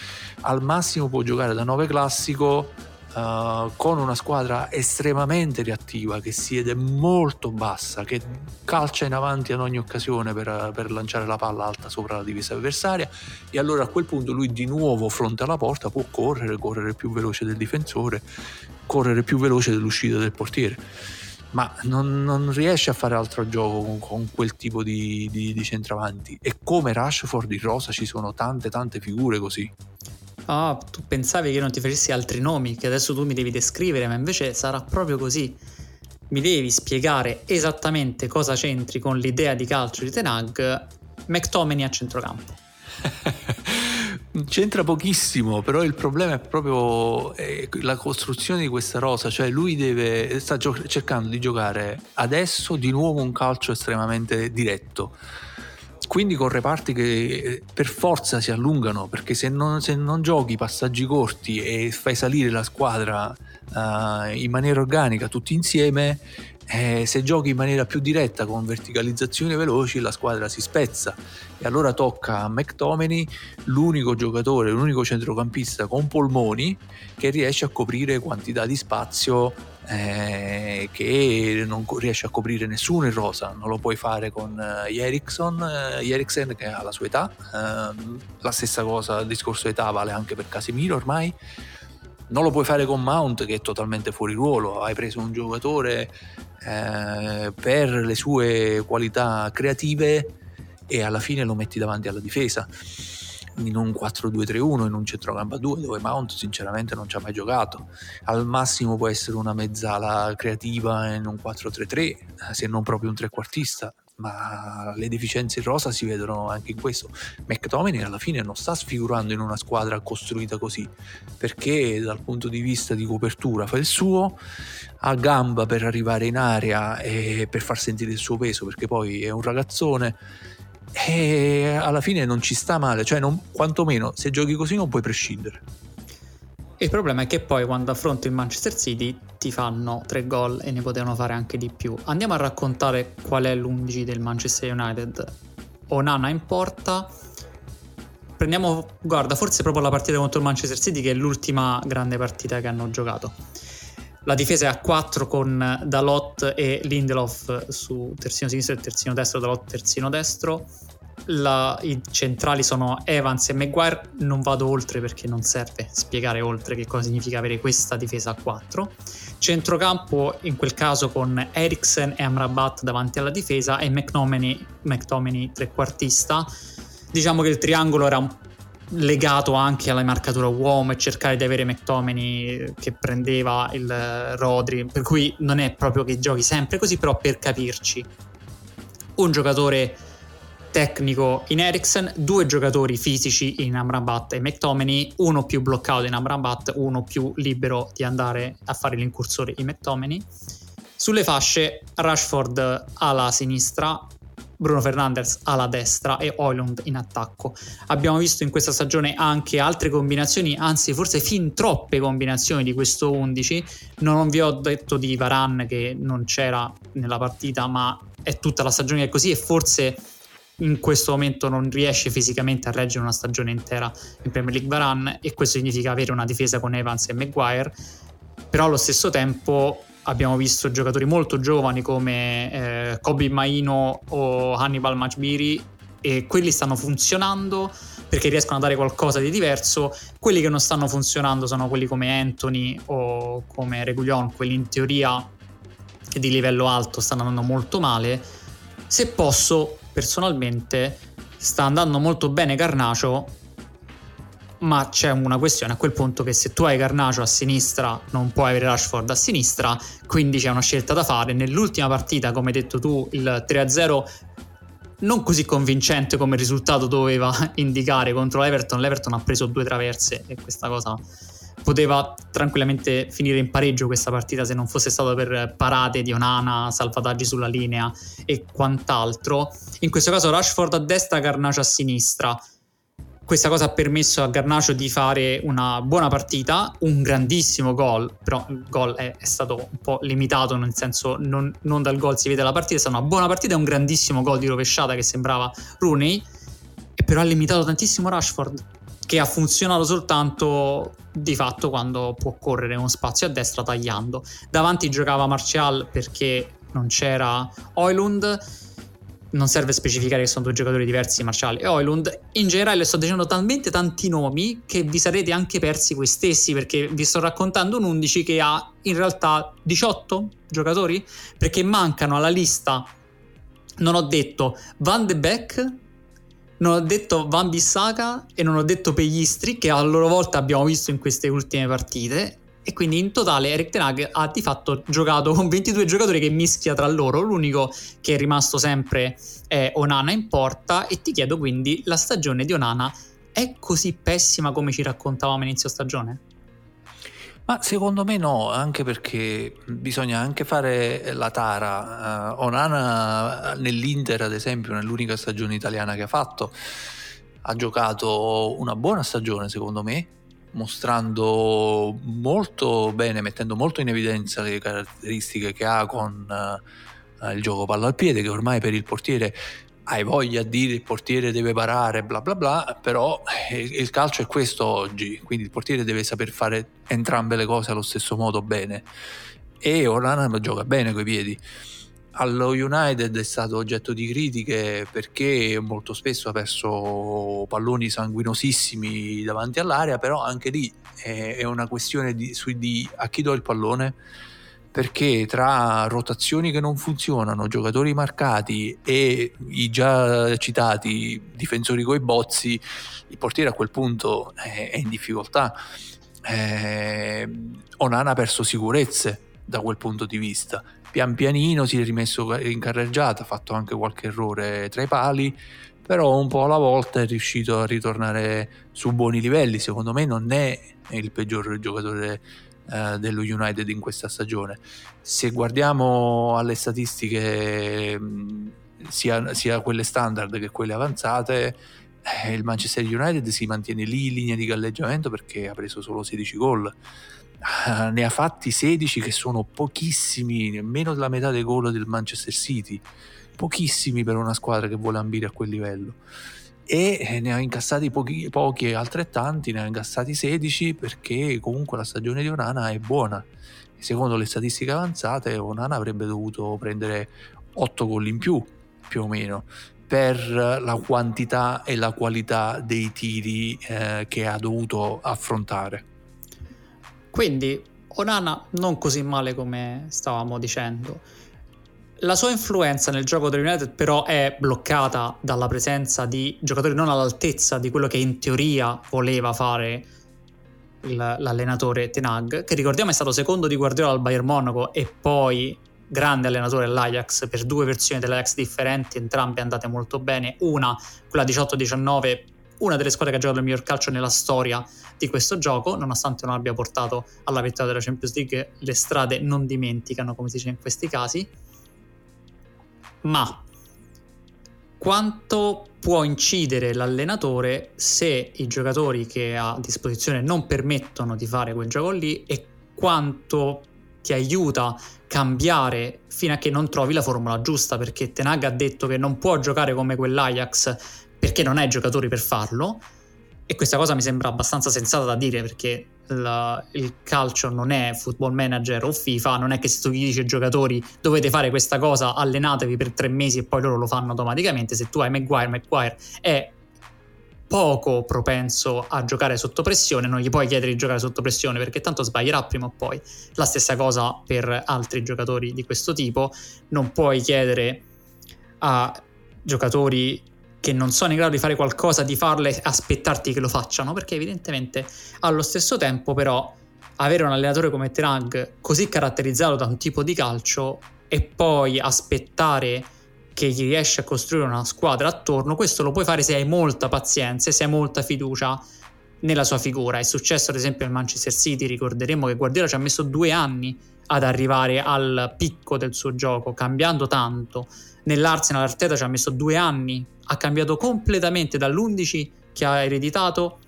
Al massimo può giocare da 9 classico Uh, con una squadra estremamente reattiva che siede molto bassa, che calcia in avanti ad ogni occasione per, per, lanciare la palla alta sopra la difesa avversaria e allora a quel punto lui di nuovo fronte alla porta può correre, correre più veloce del difensore, correre più veloce dell'uscita del portiere. Ma non, non riesce a fare altro gioco con, con quel tipo di, di, di centravanti. E come Rashford in rosa ci sono tante tante figure così. Ah, tu pensavi che io non ti facessi altri nomi, che adesso tu mi devi descrivere, ma invece sarà proprio così. Mi devi spiegare esattamente cosa c'entri con l'idea di calcio di Tenag, McTominay a centrocampo. C'entra pochissimo, però il problema è proprio eh, la costruzione di questa rosa, cioè lui deve, sta gio- cercando di giocare adesso di nuovo un calcio estremamente diretto quindi con reparti che eh, per forza si allungano perché se non, se non giochi passaggi corti e fai salire la squadra uh, in maniera organica tutti insieme eh, se giochi in maniera più diretta con verticalizzazioni veloci la squadra si spezza. E allora tocca a McTominay l'unico giocatore, l'unico centrocampista con polmoni che riesce a coprire quantità di spazio eh, che non riesce a coprire nessuno in rosa, non lo puoi fare con uh, Eriksson, uh, Eriksen che ha la sua età, uh, la stessa cosa, il discorso età vale anche per Casemiro ormai, non lo puoi fare con Mount che è totalmente fuori ruolo, hai preso un giocatore eh, per le sue qualità creative e alla fine lo metti davanti alla difesa. in un 4-2-3-1, in un centrocampo 2 dove Mount sinceramente non ci ha mai giocato. Al massimo può essere una mezzala creativa in un 4-3-3, se non proprio un trequartista, ma le deficienze in rosa si vedono anche in questo. McTominay alla fine non sta sfigurando in una squadra costruita così, perché dal punto di vista di copertura fa il suo, ha gamba per arrivare in area e per far sentire il suo peso, perché poi è un ragazzone e alla fine non ci sta male, cioè non, quantomeno se giochi così non puoi prescindere. Il problema è che poi quando affronti il Manchester City ti fanno tre gol e ne potevano fare anche di più. Andiamo a raccontare qual è l'11 del Manchester United. Onana in porta. Prendiamo, guarda, forse proprio la partita contro il Manchester City che è l'ultima grande partita che hanno giocato. La difesa è a 4 con Dalot e Lindelof su terzino sinistro e terzino destro, Dalot terzino destro la, i centrali sono Evans e Maguire, non vado oltre perché non serve spiegare oltre che cosa significa avere questa difesa a 4. Centrocampo in quel caso con Eriksen e Amrabat davanti alla difesa e McTominay, McTominay trequartista. Diciamo che il triangolo era un legato anche alla marcatura uomo e cercare di avere McTominay che prendeva il Rodri, per cui non è proprio che giochi sempre così, però per capirci. Un giocatore tecnico in Eriksen, due giocatori fisici in Amrabat e McTominay, uno più bloccato in Amrabat, uno più libero di andare a fare l'incursore in McTominay. Sulle fasce Rashford alla sinistra, Bruno Fernandes alla destra e Oilund in attacco. Abbiamo visto in questa stagione anche altre combinazioni, anzi forse fin troppe combinazioni di questo 11. Non vi ho detto di Varan che non c'era nella partita, ma è tutta la stagione che è così e forse in questo momento non riesce fisicamente a reggere una stagione intera in Premier League Varan e questo significa avere una difesa con Evans e Maguire. Però allo stesso tempo abbiamo visto giocatori molto giovani come eh, Kobe Maino o Hannibal Majbiri e quelli stanno funzionando perché riescono a dare qualcosa di diverso. Quelli che non stanno funzionando sono quelli come Anthony o come Regulion quelli in teoria di livello alto stanno andando molto male. Se posso personalmente sta andando molto bene Garnacio, ma c'è una questione a quel punto che se tu hai Garnacio a sinistra non puoi avere Rashford a sinistra, quindi c'è una scelta da fare. Nell'ultima partita, come hai detto tu, il 3-0 non così convincente come risultato doveva indicare contro l'Everton, l'Everton ha preso due traverse e questa cosa poteva tranquillamente finire in pareggio questa partita se non fosse stato per parate di Onana, salvataggi sulla linea e quant'altro. In questo caso Rashford a destra, Garnacio a sinistra. Questa cosa ha permesso a Garnacio di fare una buona partita, un grandissimo gol, però il gol è, è stato un po' limitato, nel senso non, non dal gol si vede la partita, è stata una buona partita e un grandissimo gol di rovesciata che sembrava Rooney, però ha limitato tantissimo Rashford che ha funzionato soltanto di fatto quando può correre uno spazio a destra tagliando. Davanti giocava Martial perché non c'era Oilund. Non serve specificare che sono due giocatori diversi, Martial e Oilund. In generale sto dicendo talmente tanti nomi che vi sarete anche persi voi stessi perché vi sto raccontando un 11 che ha in realtà 18 giocatori perché mancano alla lista. Non ho detto Van de Beek, non ho detto Van Bissaka e non ho detto Pegistri che a loro volta abbiamo visto in queste ultime partite e quindi in totale Eric Tenag ha di fatto giocato con 22 giocatori che mischia tra loro, l'unico che è rimasto sempre è Onana in porta e ti chiedo quindi la stagione di Onana è così pessima come ci raccontavamo inizio stagione? Ma secondo me no, anche perché bisogna anche fare la tara. Uh, Onana nell'Inter, ad esempio, nell'unica stagione italiana che ha fatto, ha giocato una buona stagione, secondo me, mostrando molto bene, mettendo molto in evidenza le caratteristiche che ha con uh, il gioco palla al piede, che ormai per il portiere hai voglia di dire il portiere deve parare, bla bla bla, però eh, il calcio è questo oggi, quindi il portiere deve saper fare entrambe le cose allo stesso modo bene. E Orlando lo gioca bene coi piedi. Allo United è stato oggetto di critiche perché molto spesso ha perso palloni sanguinosissimi davanti all'area, però anche lì è una questione di, di a chi do il pallone perché tra rotazioni che non funzionano, giocatori marcati e i già citati difensori coi bozzi, il portiere a quel punto è, è in difficoltà. Eh, Onana ha perso sicurezze da quel punto di vista. Pian pianino si è rimesso in carreggiata, ha fatto anche qualche errore tra i pali, però un po' alla volta è riuscito a ritornare su buoni livelli. Secondo me non è il peggior giocatore eh, dello United in questa stagione. Se guardiamo alle statistiche sia, sia quelle standard che quelle avanzate, eh, il Manchester United si mantiene lì in linea di galleggiamento perché ha preso solo 16 gol. Uh, ne ha fatti 16 che sono pochissimi, meno della metà dei gol del Manchester City, pochissimi per una squadra che vuole ambire a quel livello e eh, ne ha incassati pochi, pochi altrettanti, ne ha incassati 16 perché comunque la stagione di Onana è buona. Secondo le statistiche avanzate Onana avrebbe dovuto prendere 8 gol in più, più o meno, per la quantità e la qualità dei tiri eh, che ha dovuto affrontare. Quindi Onana non così male come stavamo dicendo. La sua influenza nel gioco dell'United però è bloccata dalla presenza di giocatori non all'altezza di quello che in teoria voleva fare l'allenatore Tenag, che ricordiamo è stato secondo di Guardiola al Bayern Monaco e poi grande allenatore all'Ajax per due versioni dell'Ajax differenti, entrambe andate molto bene, una, quella 18-19, una delle squadre che ha giocato il miglior calcio nella storia di questo gioco, nonostante non abbia portato alla vittoria della Champions League, le strade non dimenticano, come si dice in questi casi ma quanto può incidere l'allenatore se i giocatori che ha a disposizione non permettono di fare quel gioco lì e quanto ti aiuta a cambiare fino a che non trovi la formula giusta? Perché Tenag ha detto che non può giocare come quell'Ajax perché non ha i giocatori per farlo e questa cosa mi sembra abbastanza sensata da dire perché la, il calcio non è football manager o FIFA, non è che se tu gli dici ai giocatori dovete fare questa cosa, allenatevi per tre mesi e poi loro lo fanno automaticamente. Se tu hai Maguire, Maguire è poco propenso a giocare sotto pressione, non gli puoi chiedere di giocare sotto pressione perché tanto sbaglierà prima o poi. La stessa cosa per altri giocatori di questo tipo, non puoi chiedere a giocatori che non sono in grado di fare qualcosa, di farle aspettarti che lo facciano, perché evidentemente allo stesso tempo però avere un allenatore come Tenag così caratterizzato da un tipo di calcio e poi aspettare che gli riesci a costruire una squadra attorno, questo lo puoi fare se hai molta pazienza e se hai molta fiducia nella sua figura. È successo ad esempio al Manchester City, ricorderemo che Guardiola ci ha messo due anni ad arrivare al picco del suo gioco, cambiando tanto. Nell'Arsenal Arteta ci ha messo due anni ha cambiato completamente dall'11 che ha ereditato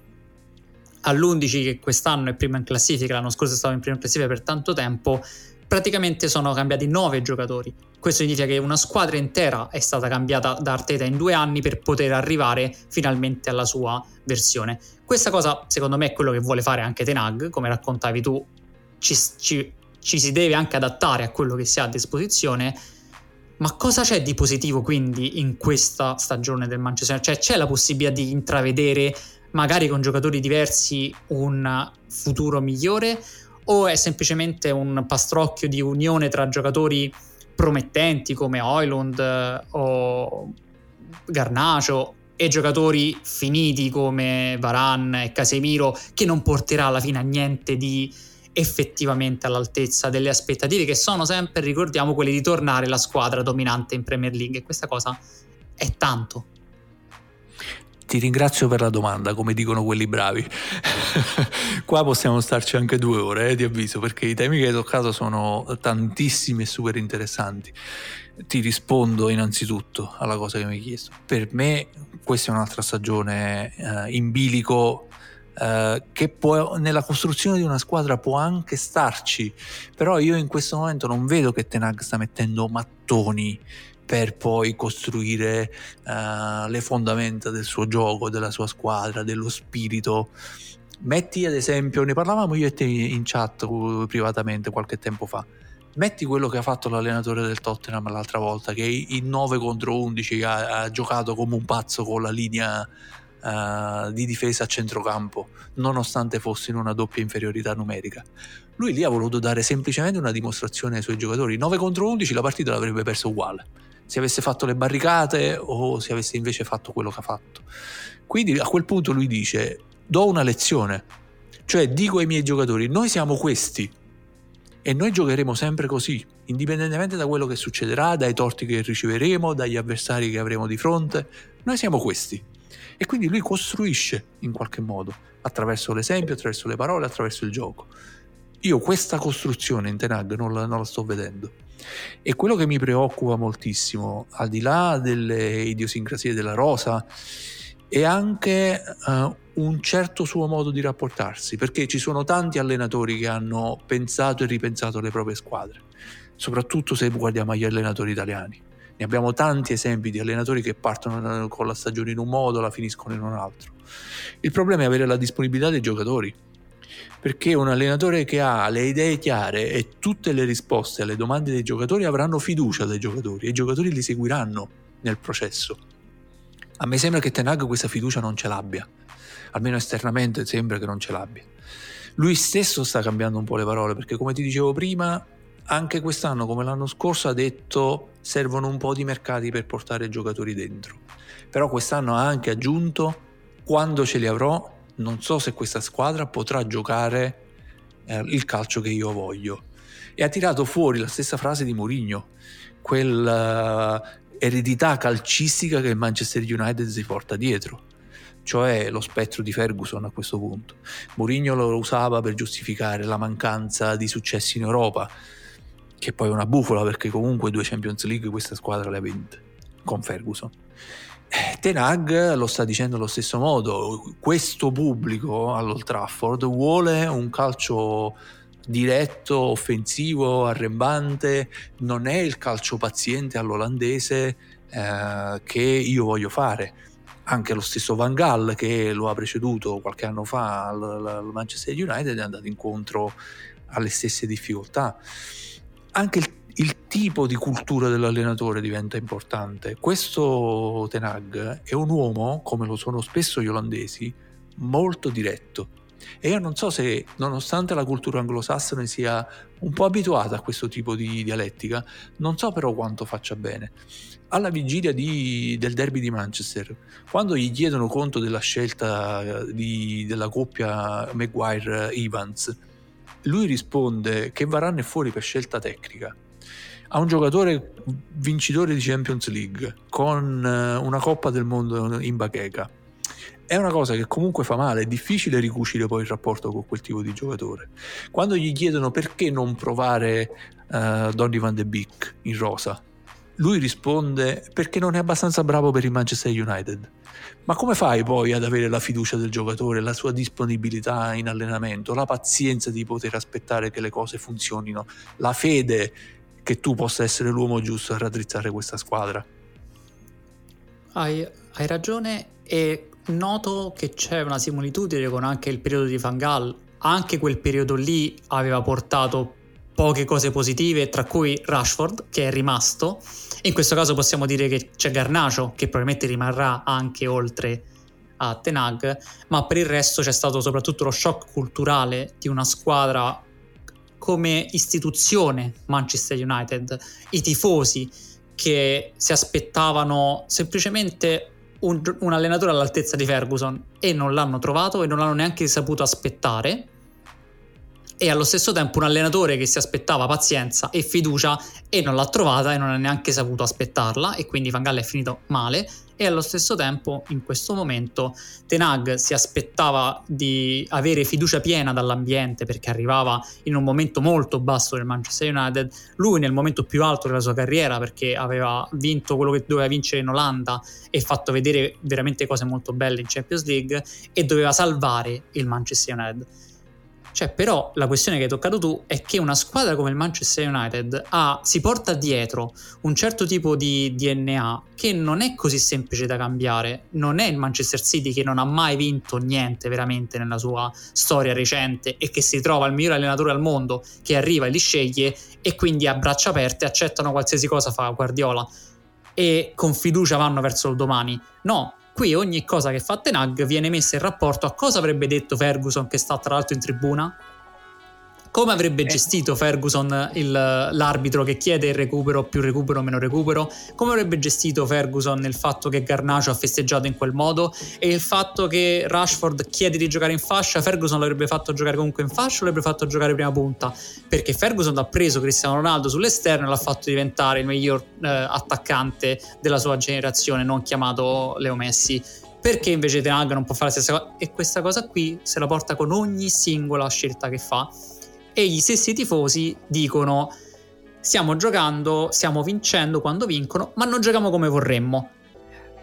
all'11 che quest'anno è prima in classifica, l'anno scorso stava in prima in classifica per tanto tempo, praticamente sono cambiati 9 giocatori. Questo significa che una squadra intera è stata cambiata da Arteta in due anni per poter arrivare finalmente alla sua versione. Questa cosa, secondo me, è quello che vuole fare anche Tenag, come raccontavi tu, ci, ci, ci si deve anche adattare a quello che si ha a disposizione ma cosa c'è di positivo quindi in questa stagione del Manchester United? Cioè c'è la possibilità di intravedere magari con giocatori diversi un futuro migliore o è semplicemente un pastrocchio di unione tra giocatori promettenti come Oilund eh, o Garnacio e giocatori finiti come Varan e Casemiro che non porterà alla fine a niente di effettivamente all'altezza delle aspettative che sono sempre, ricordiamo, quelle di tornare la squadra dominante in Premier League e questa cosa è tanto. Ti ringrazio per la domanda, come dicono quelli bravi. Qua possiamo starci anche due ore, eh, ti avviso, perché i temi che hai toccato sono tantissimi e super interessanti. Ti rispondo innanzitutto alla cosa che mi hai chiesto. Per me questa è un'altra stagione eh, in bilico eh, che può, nella costruzione di una squadra può anche starci, però io in questo momento non vedo che Tenag sta mettendo mattoni per poi costruire uh, le fondamenta del suo gioco, della sua squadra, dello spirito. Metti ad esempio, ne parlavamo io e te in chat uh, privatamente qualche tempo fa. Metti quello che ha fatto l'allenatore del Tottenham l'altra volta, che in 9 contro 11 ha, ha giocato come un pazzo con la linea uh, di difesa a centrocampo, nonostante fosse in una doppia inferiorità numerica. Lui lì ha voluto dare semplicemente una dimostrazione ai suoi giocatori. 9 contro 11 la partita l'avrebbe persa uguale. Se avesse fatto le barricate o se avesse invece fatto quello che ha fatto. Quindi a quel punto lui dice, do una lezione. Cioè dico ai miei giocatori, noi siamo questi, e noi giocheremo sempre così, indipendentemente da quello che succederà, dai torti che riceveremo, dagli avversari che avremo di fronte. Noi siamo questi. E quindi lui costruisce in qualche modo, attraverso l'esempio, attraverso le parole, attraverso il gioco. Io questa costruzione in Tenag non la, non la sto vedendo. E quello che mi preoccupa moltissimo, al di là delle idiosincrasie della rosa, è anche uh, un certo suo modo di rapportarsi, perché ci sono tanti allenatori che hanno pensato e ripensato le proprie squadre, soprattutto se guardiamo agli allenatori italiani. Ne abbiamo tanti esempi di allenatori che partono con la stagione in un modo, la finiscono in un altro. Il problema è avere la disponibilità dei giocatori, perché un allenatore che ha le idee chiare e tutte le risposte alle domande dei giocatori avranno fiducia dai giocatori e i giocatori li seguiranno nel processo. A me sembra che Tenag questa fiducia non ce l'abbia almeno esternamente sembra che non ce l'abbia. Lui stesso sta cambiando un po' le parole perché come ti dicevo prima, anche quest'anno come l'anno scorso ha detto servono un po' di mercati per portare giocatori dentro. Però quest'anno ha anche aggiunto quando ce li avrò non so se questa squadra potrà giocare eh, il calcio che io voglio. E ha tirato fuori la stessa frase di Mourinho, quella uh, eredità calcistica che il Manchester United si porta dietro cioè lo spettro di Ferguson a questo punto. Mourinho lo usava per giustificare la mancanza di successi in Europa, che poi è una bufola perché comunque due Champions League questa squadra le ha vinte con Ferguson. Eh, Tenag lo sta dicendo allo stesso modo, questo pubblico all'Old Trafford vuole un calcio diretto, offensivo, arrembante, non è il calcio paziente all'olandese eh, che io voglio fare anche lo stesso Van Gaal che lo ha preceduto qualche anno fa al, al Manchester United è andato incontro alle stesse difficoltà. Anche il, il, tipo di cultura dell'allenatore diventa importante. Questo Tenag è un uomo, come lo sono spesso gli olandesi, molto diretto. E io non so se, nonostante la cultura anglosassone sia un po' abituata a questo tipo di dialettica, non so però quanto faccia bene alla vigilia di, del derby di Manchester, quando gli chiedono conto della scelta di, della coppia Maguire-Evans, lui risponde che Varane è fuori per scelta tecnica. A un giocatore vincitore di Champions League con eh, una Coppa del Mondo in bacheca. È una cosa che comunque fa male, è difficile ricucire poi il rapporto con quel tipo di giocatore. Quando gli chiedono perché non provare uh, Donny van de Beek in rosa, lui risponde perché non è abbastanza bravo per il Manchester United. Ma come fai poi ad avere la fiducia del giocatore, la sua disponibilità in allenamento, la pazienza di poter aspettare che le cose funzionino, la fede che tu possa essere l'uomo giusto a raddrizzare questa squadra? Hai, hai ragione e noto che c'è una similitudine con anche il periodo di Van Gaal. Anche quel periodo lì aveva portato poche cose positive, tra cui Rashford, che è rimasto. In questo caso possiamo dire che c'è Garnacio, che probabilmente rimarrà anche oltre a Tenag, ma per il resto c'è stato soprattutto lo shock culturale di una squadra come istituzione Manchester United, i tifosi che si aspettavano semplicemente un, un allenatore all'altezza di Ferguson e non l'hanno trovato e non l'hanno neanche saputo aspettare e allo stesso tempo un allenatore che si aspettava pazienza e fiducia e non l'ha trovata e non ha neanche saputo aspettarla e quindi Van Gaal è finito male. E allo stesso tempo in questo momento Tenag si aspettava di avere fiducia piena dall'ambiente perché arrivava in un momento molto basso del Manchester United, lui nel momento più alto della sua carriera perché aveva vinto quello che doveva vincere in Olanda e fatto vedere veramente cose molto belle in Champions League e doveva salvare il Manchester United cioè, però la questione che hai toccato tu è che una squadra come il Manchester United ha, si porta dietro un certo tipo di DNA che non è così semplice da cambiare. Non è il Manchester City che non ha mai vinto niente veramente nella sua storia recente e che si trova il miglior allenatore al mondo che arriva e li sceglie e quindi a braccia aperte accettano qualsiasi cosa fa Guardiola e con fiducia vanno verso il domani. No, Qui ogni cosa che fa Tenag viene messa in rapporto a cosa avrebbe detto Ferguson che sta tra l'altro in tribuna come avrebbe eh. gestito Ferguson il, l'arbitro che chiede il recupero, più recupero, meno recupero? Come avrebbe gestito Ferguson il fatto che Garnacio ha festeggiato in quel modo e il fatto che Rashford chiede di giocare in fascia, Ferguson l'avrebbe fatto giocare comunque in fascia o l'avrebbe fatto giocare prima punta? Perché Ferguson ha preso Cristiano Ronaldo sull'esterno e l'ha fatto diventare il miglior eh, attaccante della sua generazione, non chiamato Leo Messi perché invece Ten Hag non può fare la stessa cosa e questa cosa qui se la porta con ogni singola scelta che fa e gli stessi tifosi dicono stiamo giocando, stiamo vincendo quando vincono, ma non giochiamo come vorremmo.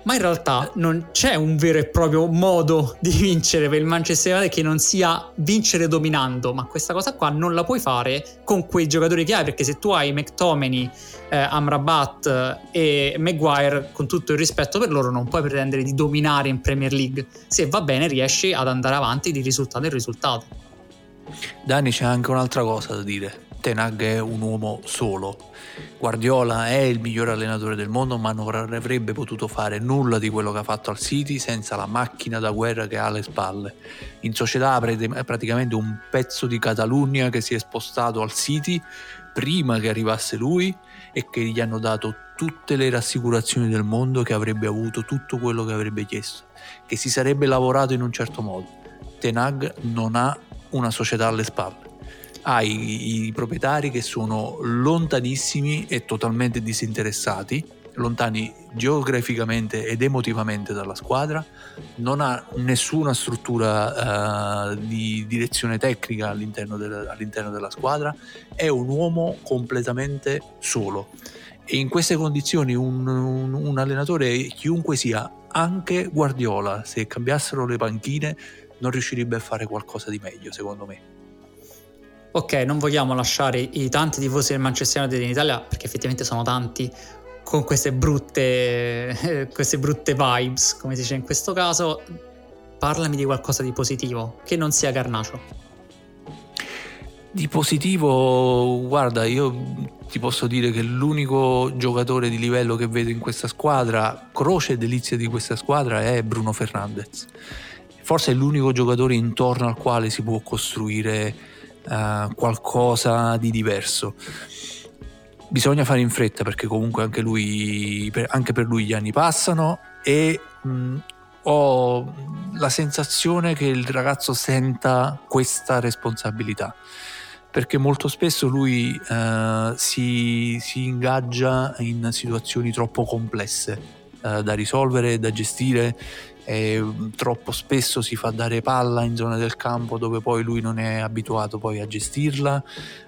Ma in realtà non c'è un vero e proprio modo di vincere per il Manchester United che non sia vincere dominando, ma questa cosa qua non la puoi fare con quei giocatori che hai, perché se tu hai McTominay, eh, Amrabat e Maguire, con tutto il rispetto per loro, non puoi pretendere di dominare in Premier League. Se va bene riesci ad andare avanti di risultato in risultato. Dani c'è anche un'altra cosa da dire. Tenag è un uomo solo. Guardiola è il migliore allenatore del mondo, ma non avrebbe potuto fare nulla di quello che ha fatto al City senza la macchina da guerra che ha alle spalle. In società ha praticamente un pezzo di Catalunya che si è spostato al City prima che arrivasse lui e che gli hanno dato tutte le rassicurazioni del mondo che avrebbe avuto tutto quello che avrebbe chiesto, che si sarebbe lavorato in un certo modo. Tenag non ha una società alle spalle. Hai i proprietari che sono lontanissimi e totalmente disinteressati, lontani geograficamente ed emotivamente dalla squadra, non ha nessuna struttura uh, di direzione tecnica all'interno, del, all'interno, della squadra, è un uomo completamente solo. E in queste condizioni un, un, un allenatore, chiunque sia, anche Guardiola, se cambiassero le panchine, non riuscirebbe a fare qualcosa di meglio, secondo me. Ok, non vogliamo lasciare i tanti tifosi del Manchester United in Italia, perché effettivamente sono tanti, con queste brutte, queste brutte vibes, come si dice in questo caso. Parlami di qualcosa di positivo, che non sia Garnacio. Di positivo, guarda, io ti posso dire che l'unico giocatore di livello che vedo in questa squadra, croce e delizia di questa squadra, è Bruno Fernandez forse è l'unico giocatore intorno al quale si può costruire uh, qualcosa di diverso. Bisogna fare in fretta perché comunque anche, lui, per, anche per lui gli anni passano e mh, ho la sensazione che il ragazzo senta questa responsabilità perché molto spesso lui uh, si, si, ingaggia in situazioni troppo complesse uh, da risolvere, da gestire e mm, troppo spesso si fa dare palla in zona del campo dove poi lui non è abituato poi a gestirla,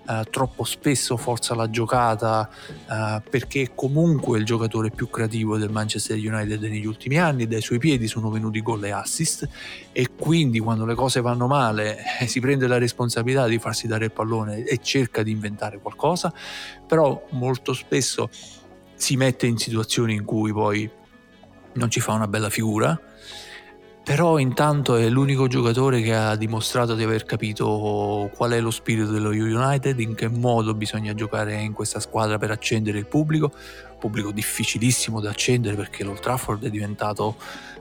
eh, troppo spesso forza la giocata eh, perché è comunque il giocatore più creativo del Manchester United negli ultimi anni, dai suoi piedi sono venuti gol e assist e quindi quando le cose vanno male eh, si prende la responsabilità di farsi dare il pallone e cerca di inventare qualcosa, però molto spesso si mette in situazioni in cui poi non ci fa una bella figura però intanto è l'unico giocatore che ha dimostrato di aver capito qual è lo spirito dello United, in che modo bisogna giocare in questa squadra per accendere il pubblico, pubblico difficilissimo da accendere perché l'Old Trafford è diventato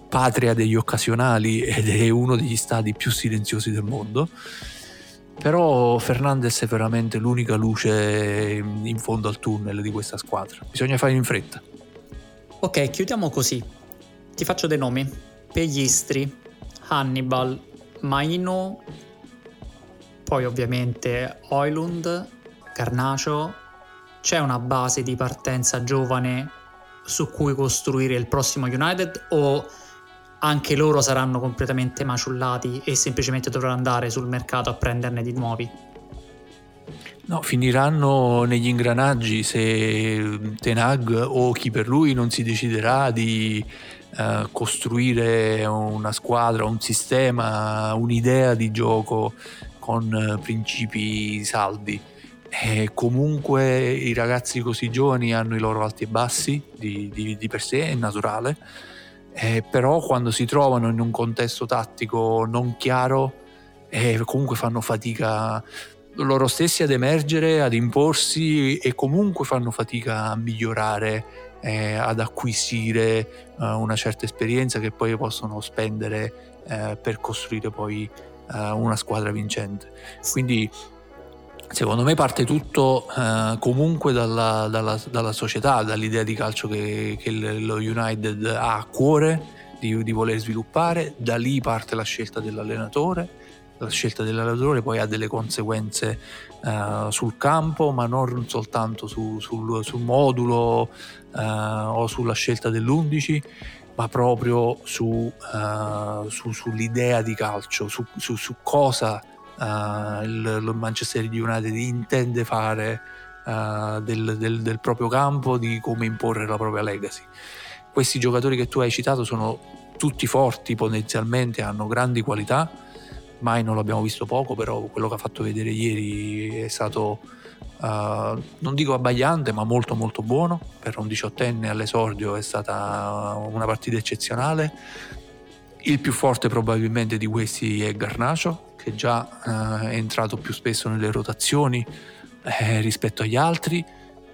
patria degli occasionali ed è uno degli stadi più silenziosi del mondo. Però Fernandez è veramente l'unica luce in fondo al tunnel di questa squadra. Bisogna fare in fretta. Ok, chiudiamo così. Ti faccio dei nomi. Pegistri, Hannibal, Maino, poi ovviamente Oilund, Carnacio. C'è una base di partenza giovane su cui costruire il prossimo United o anche loro saranno completamente maciullati e semplicemente dovranno andare sul mercato a prenderne di nuovi? No, finiranno negli ingranaggi se Tenag o chi per lui non si deciderà di eh, costruire una squadra, un sistema, un'idea di gioco con eh, principi saldi. E comunque i ragazzi così giovani hanno i loro alti e bassi di, di, di per sé, è naturale, eh, però quando si trovano in un contesto tattico non chiaro eh, comunque fanno fatica loro stessi ad emergere, ad imporsi e comunque fanno fatica a migliorare eh, ad acquisire eh, una certa esperienza che poi possono spendere eh, per costruire poi eh, una squadra vincente. Quindi secondo me parte tutto eh, comunque dalla, dalla, dalla, società, dall'idea di calcio che, che lo United ha a cuore di, di voler sviluppare, da lì parte la scelta dell'allenatore la scelta dell'allenatore poi ha delle conseguenze uh, sul campo, ma non soltanto su, sul, sul, modulo uh, o sulla scelta dell'11, ma proprio su, uh, su, sull'idea di calcio, su, cosa il, il, Manchester United intende fare del, del, del proprio campo, di come imporre la propria legacy. Questi giocatori che tu hai citato sono tutti forti potenzialmente, hanno grandi qualità, mai non l'abbiamo visto poco, però quello che ha fatto vedere ieri è stato, uh, non dico abbagliante, ma molto molto buono. Per un diciottenne all'esordio è stata una partita eccezionale. Il più forte probabilmente di questi è Garnacio, che già uh, è entrato più spesso nelle rotazioni eh, rispetto agli altri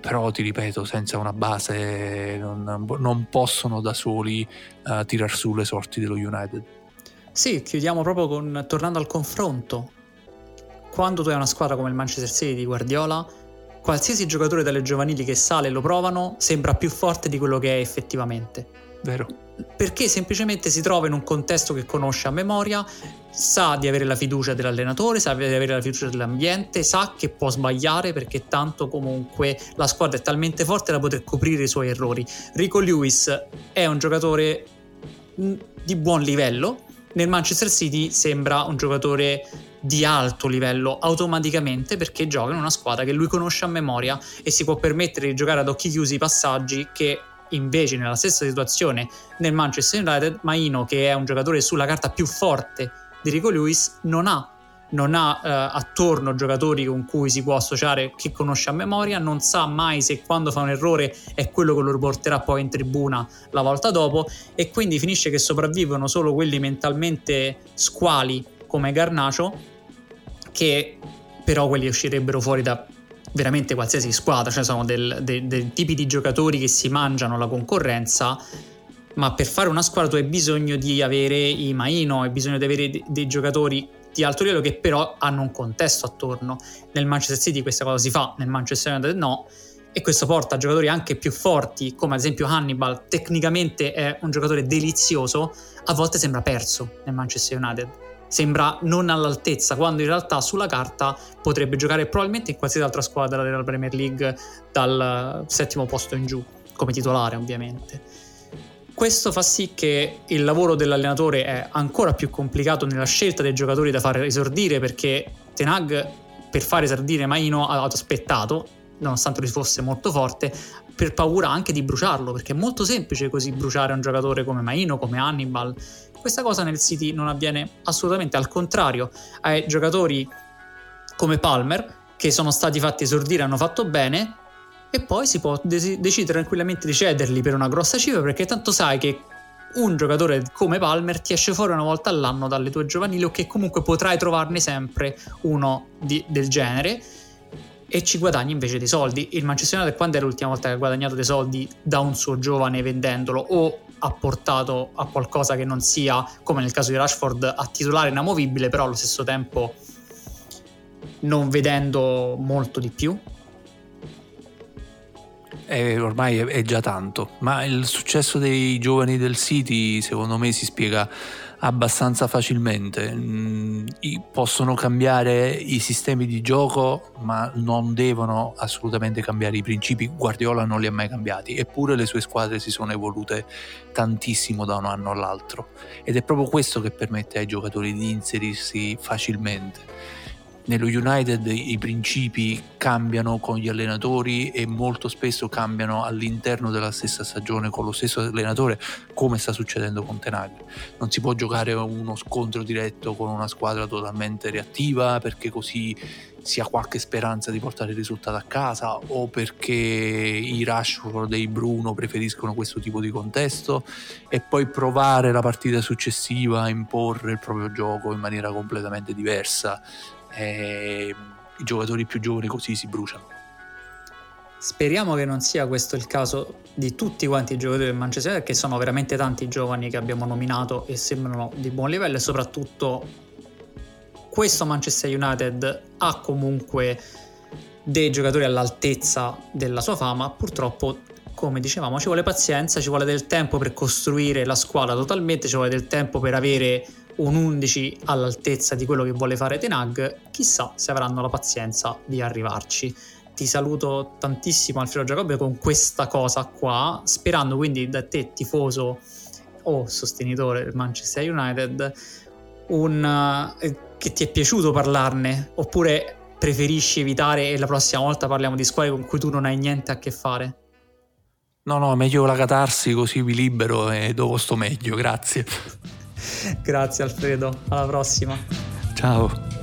però ti ripeto, senza una base non, non possono da soli uh, tirar su le sorti dello United. Sì, chiudiamo proprio con, tornando al confronto. Quando tu hai una squadra come il Manchester City di Guardiola, qualsiasi giocatore dalle giovanili che sale e lo provano sembra più forte di quello che è effettivamente. Vero. Perché semplicemente si trova in un contesto che conosce a memoria, sa di avere la fiducia dell'allenatore, sa di avere la fiducia dell'ambiente, sa che può sbagliare perché tanto comunque la squadra è talmente forte da poter coprire i suoi errori. Rico Lewis è un giocatore mm, di buon livello, nel Manchester City sembra un giocatore di alto livello automaticamente perché gioca in una squadra che lui conosce a memoria e si può permettere di giocare ad occhi chiusi i passaggi che invece nella stessa situazione nel Manchester United Maino che è un giocatore sulla carta più forte di Rico Lewis non ha non ha eh, attorno giocatori con cui si può associare che conosce a memoria, non sa mai se quando fa un errore è quello che lo riporterà poi in tribuna la volta dopo e quindi finisce che sopravvivono solo quelli mentalmente squali come Garnacio che però quelli uscirebbero fuori da veramente qualsiasi squadra, cioè sono del, de, dei tipi di giocatori che si mangiano la concorrenza, ma per fare una squadra tu hai bisogno di avere i Maino, hai bisogno di avere dei giocatori di alto livello che però hanno un contesto attorno. Nel Manchester City questa cosa si fa, nel Manchester United no, e questo porta a giocatori anche più forti, come ad esempio Hannibal, tecnicamente è un giocatore delizioso, a volte sembra perso nel Manchester United sembra non all'altezza, quando in realtà sulla carta potrebbe giocare probabilmente in qualsiasi altra squadra della Premier League dal settimo posto in giù, come titolare ovviamente. Questo fa sì che il lavoro dell'allenatore è ancora più complicato nella scelta dei giocatori da far esordire perché Tenag per fare esordire Maino ha aspettato, nonostante lui fosse molto forte, per paura anche di bruciarlo, perché è molto semplice così bruciare un giocatore come Maino, come Hannibal, questa cosa nel City non avviene assolutamente, al contrario, hai giocatori come Palmer che sono stati fatti esordire, hanno fatto bene e poi si può de- decidere tranquillamente di cederli per una grossa cifra perché tanto sai che un giocatore come Palmer ti esce fuori una volta all'anno dalle tue giovanili o che comunque potrai trovarne sempre uno di, del genere e ci guadagni invece dei soldi. Il Manchester United quando è l'ultima volta che ha guadagnato dei soldi da un suo giovane vendendolo o ha portato a qualcosa che non sia, come nel caso di Rashford, a titolare inamovibile, però allo stesso tempo non vedendo molto di più? Eh, ormai è già tanto, ma il successo dei giovani del City secondo me si spiega abbastanza facilmente. Mm, possono cambiare i sistemi di gioco, ma non devono assolutamente cambiare i principi. Guardiola non li ha mai cambiati, eppure le sue squadre si sono evolute tantissimo da un anno all'altro. Ed è proprio questo che permette ai giocatori di inserirsi facilmente nello United i principi cambiano con gli allenatori e molto spesso cambiano all'interno della stessa stagione con lo stesso allenatore, come sta succedendo con Tenag. Non si può giocare uno scontro diretto con una squadra totalmente reattiva perché così si ha qualche speranza di portare il risultato a casa o perché i Rashford e i Bruno preferiscono questo tipo di contesto e poi provare la partita successiva a imporre il proprio gioco in maniera completamente diversa e i giocatori più giovani così si bruciano. Speriamo che non sia questo il caso di tutti quanti i giocatori del Manchester United, che sono veramente tanti giovani che abbiamo nominato e sembrano di buon livello e soprattutto questo Manchester United ha comunque dei giocatori all'altezza della sua fama, purtroppo come dicevamo ci vuole pazienza, ci vuole del tempo per costruire la squadra totalmente, ci vuole del tempo per avere un 11 all'altezza di quello che vuole fare Tenag, chissà se avranno la pazienza di arrivarci ti saluto tantissimo Alfredo Giacobbe con questa cosa qua, sperando quindi da te tifoso o sostenitore del Manchester United un, eh, che ti è piaciuto parlarne oppure preferisci evitare e la prossima volta parliamo di squadre con cui tu non hai niente a che fare? No, no, meglio la catarsi così vi libero e dopo sto meglio, grazie. grazie Alfredo, alla prossima. Ciao.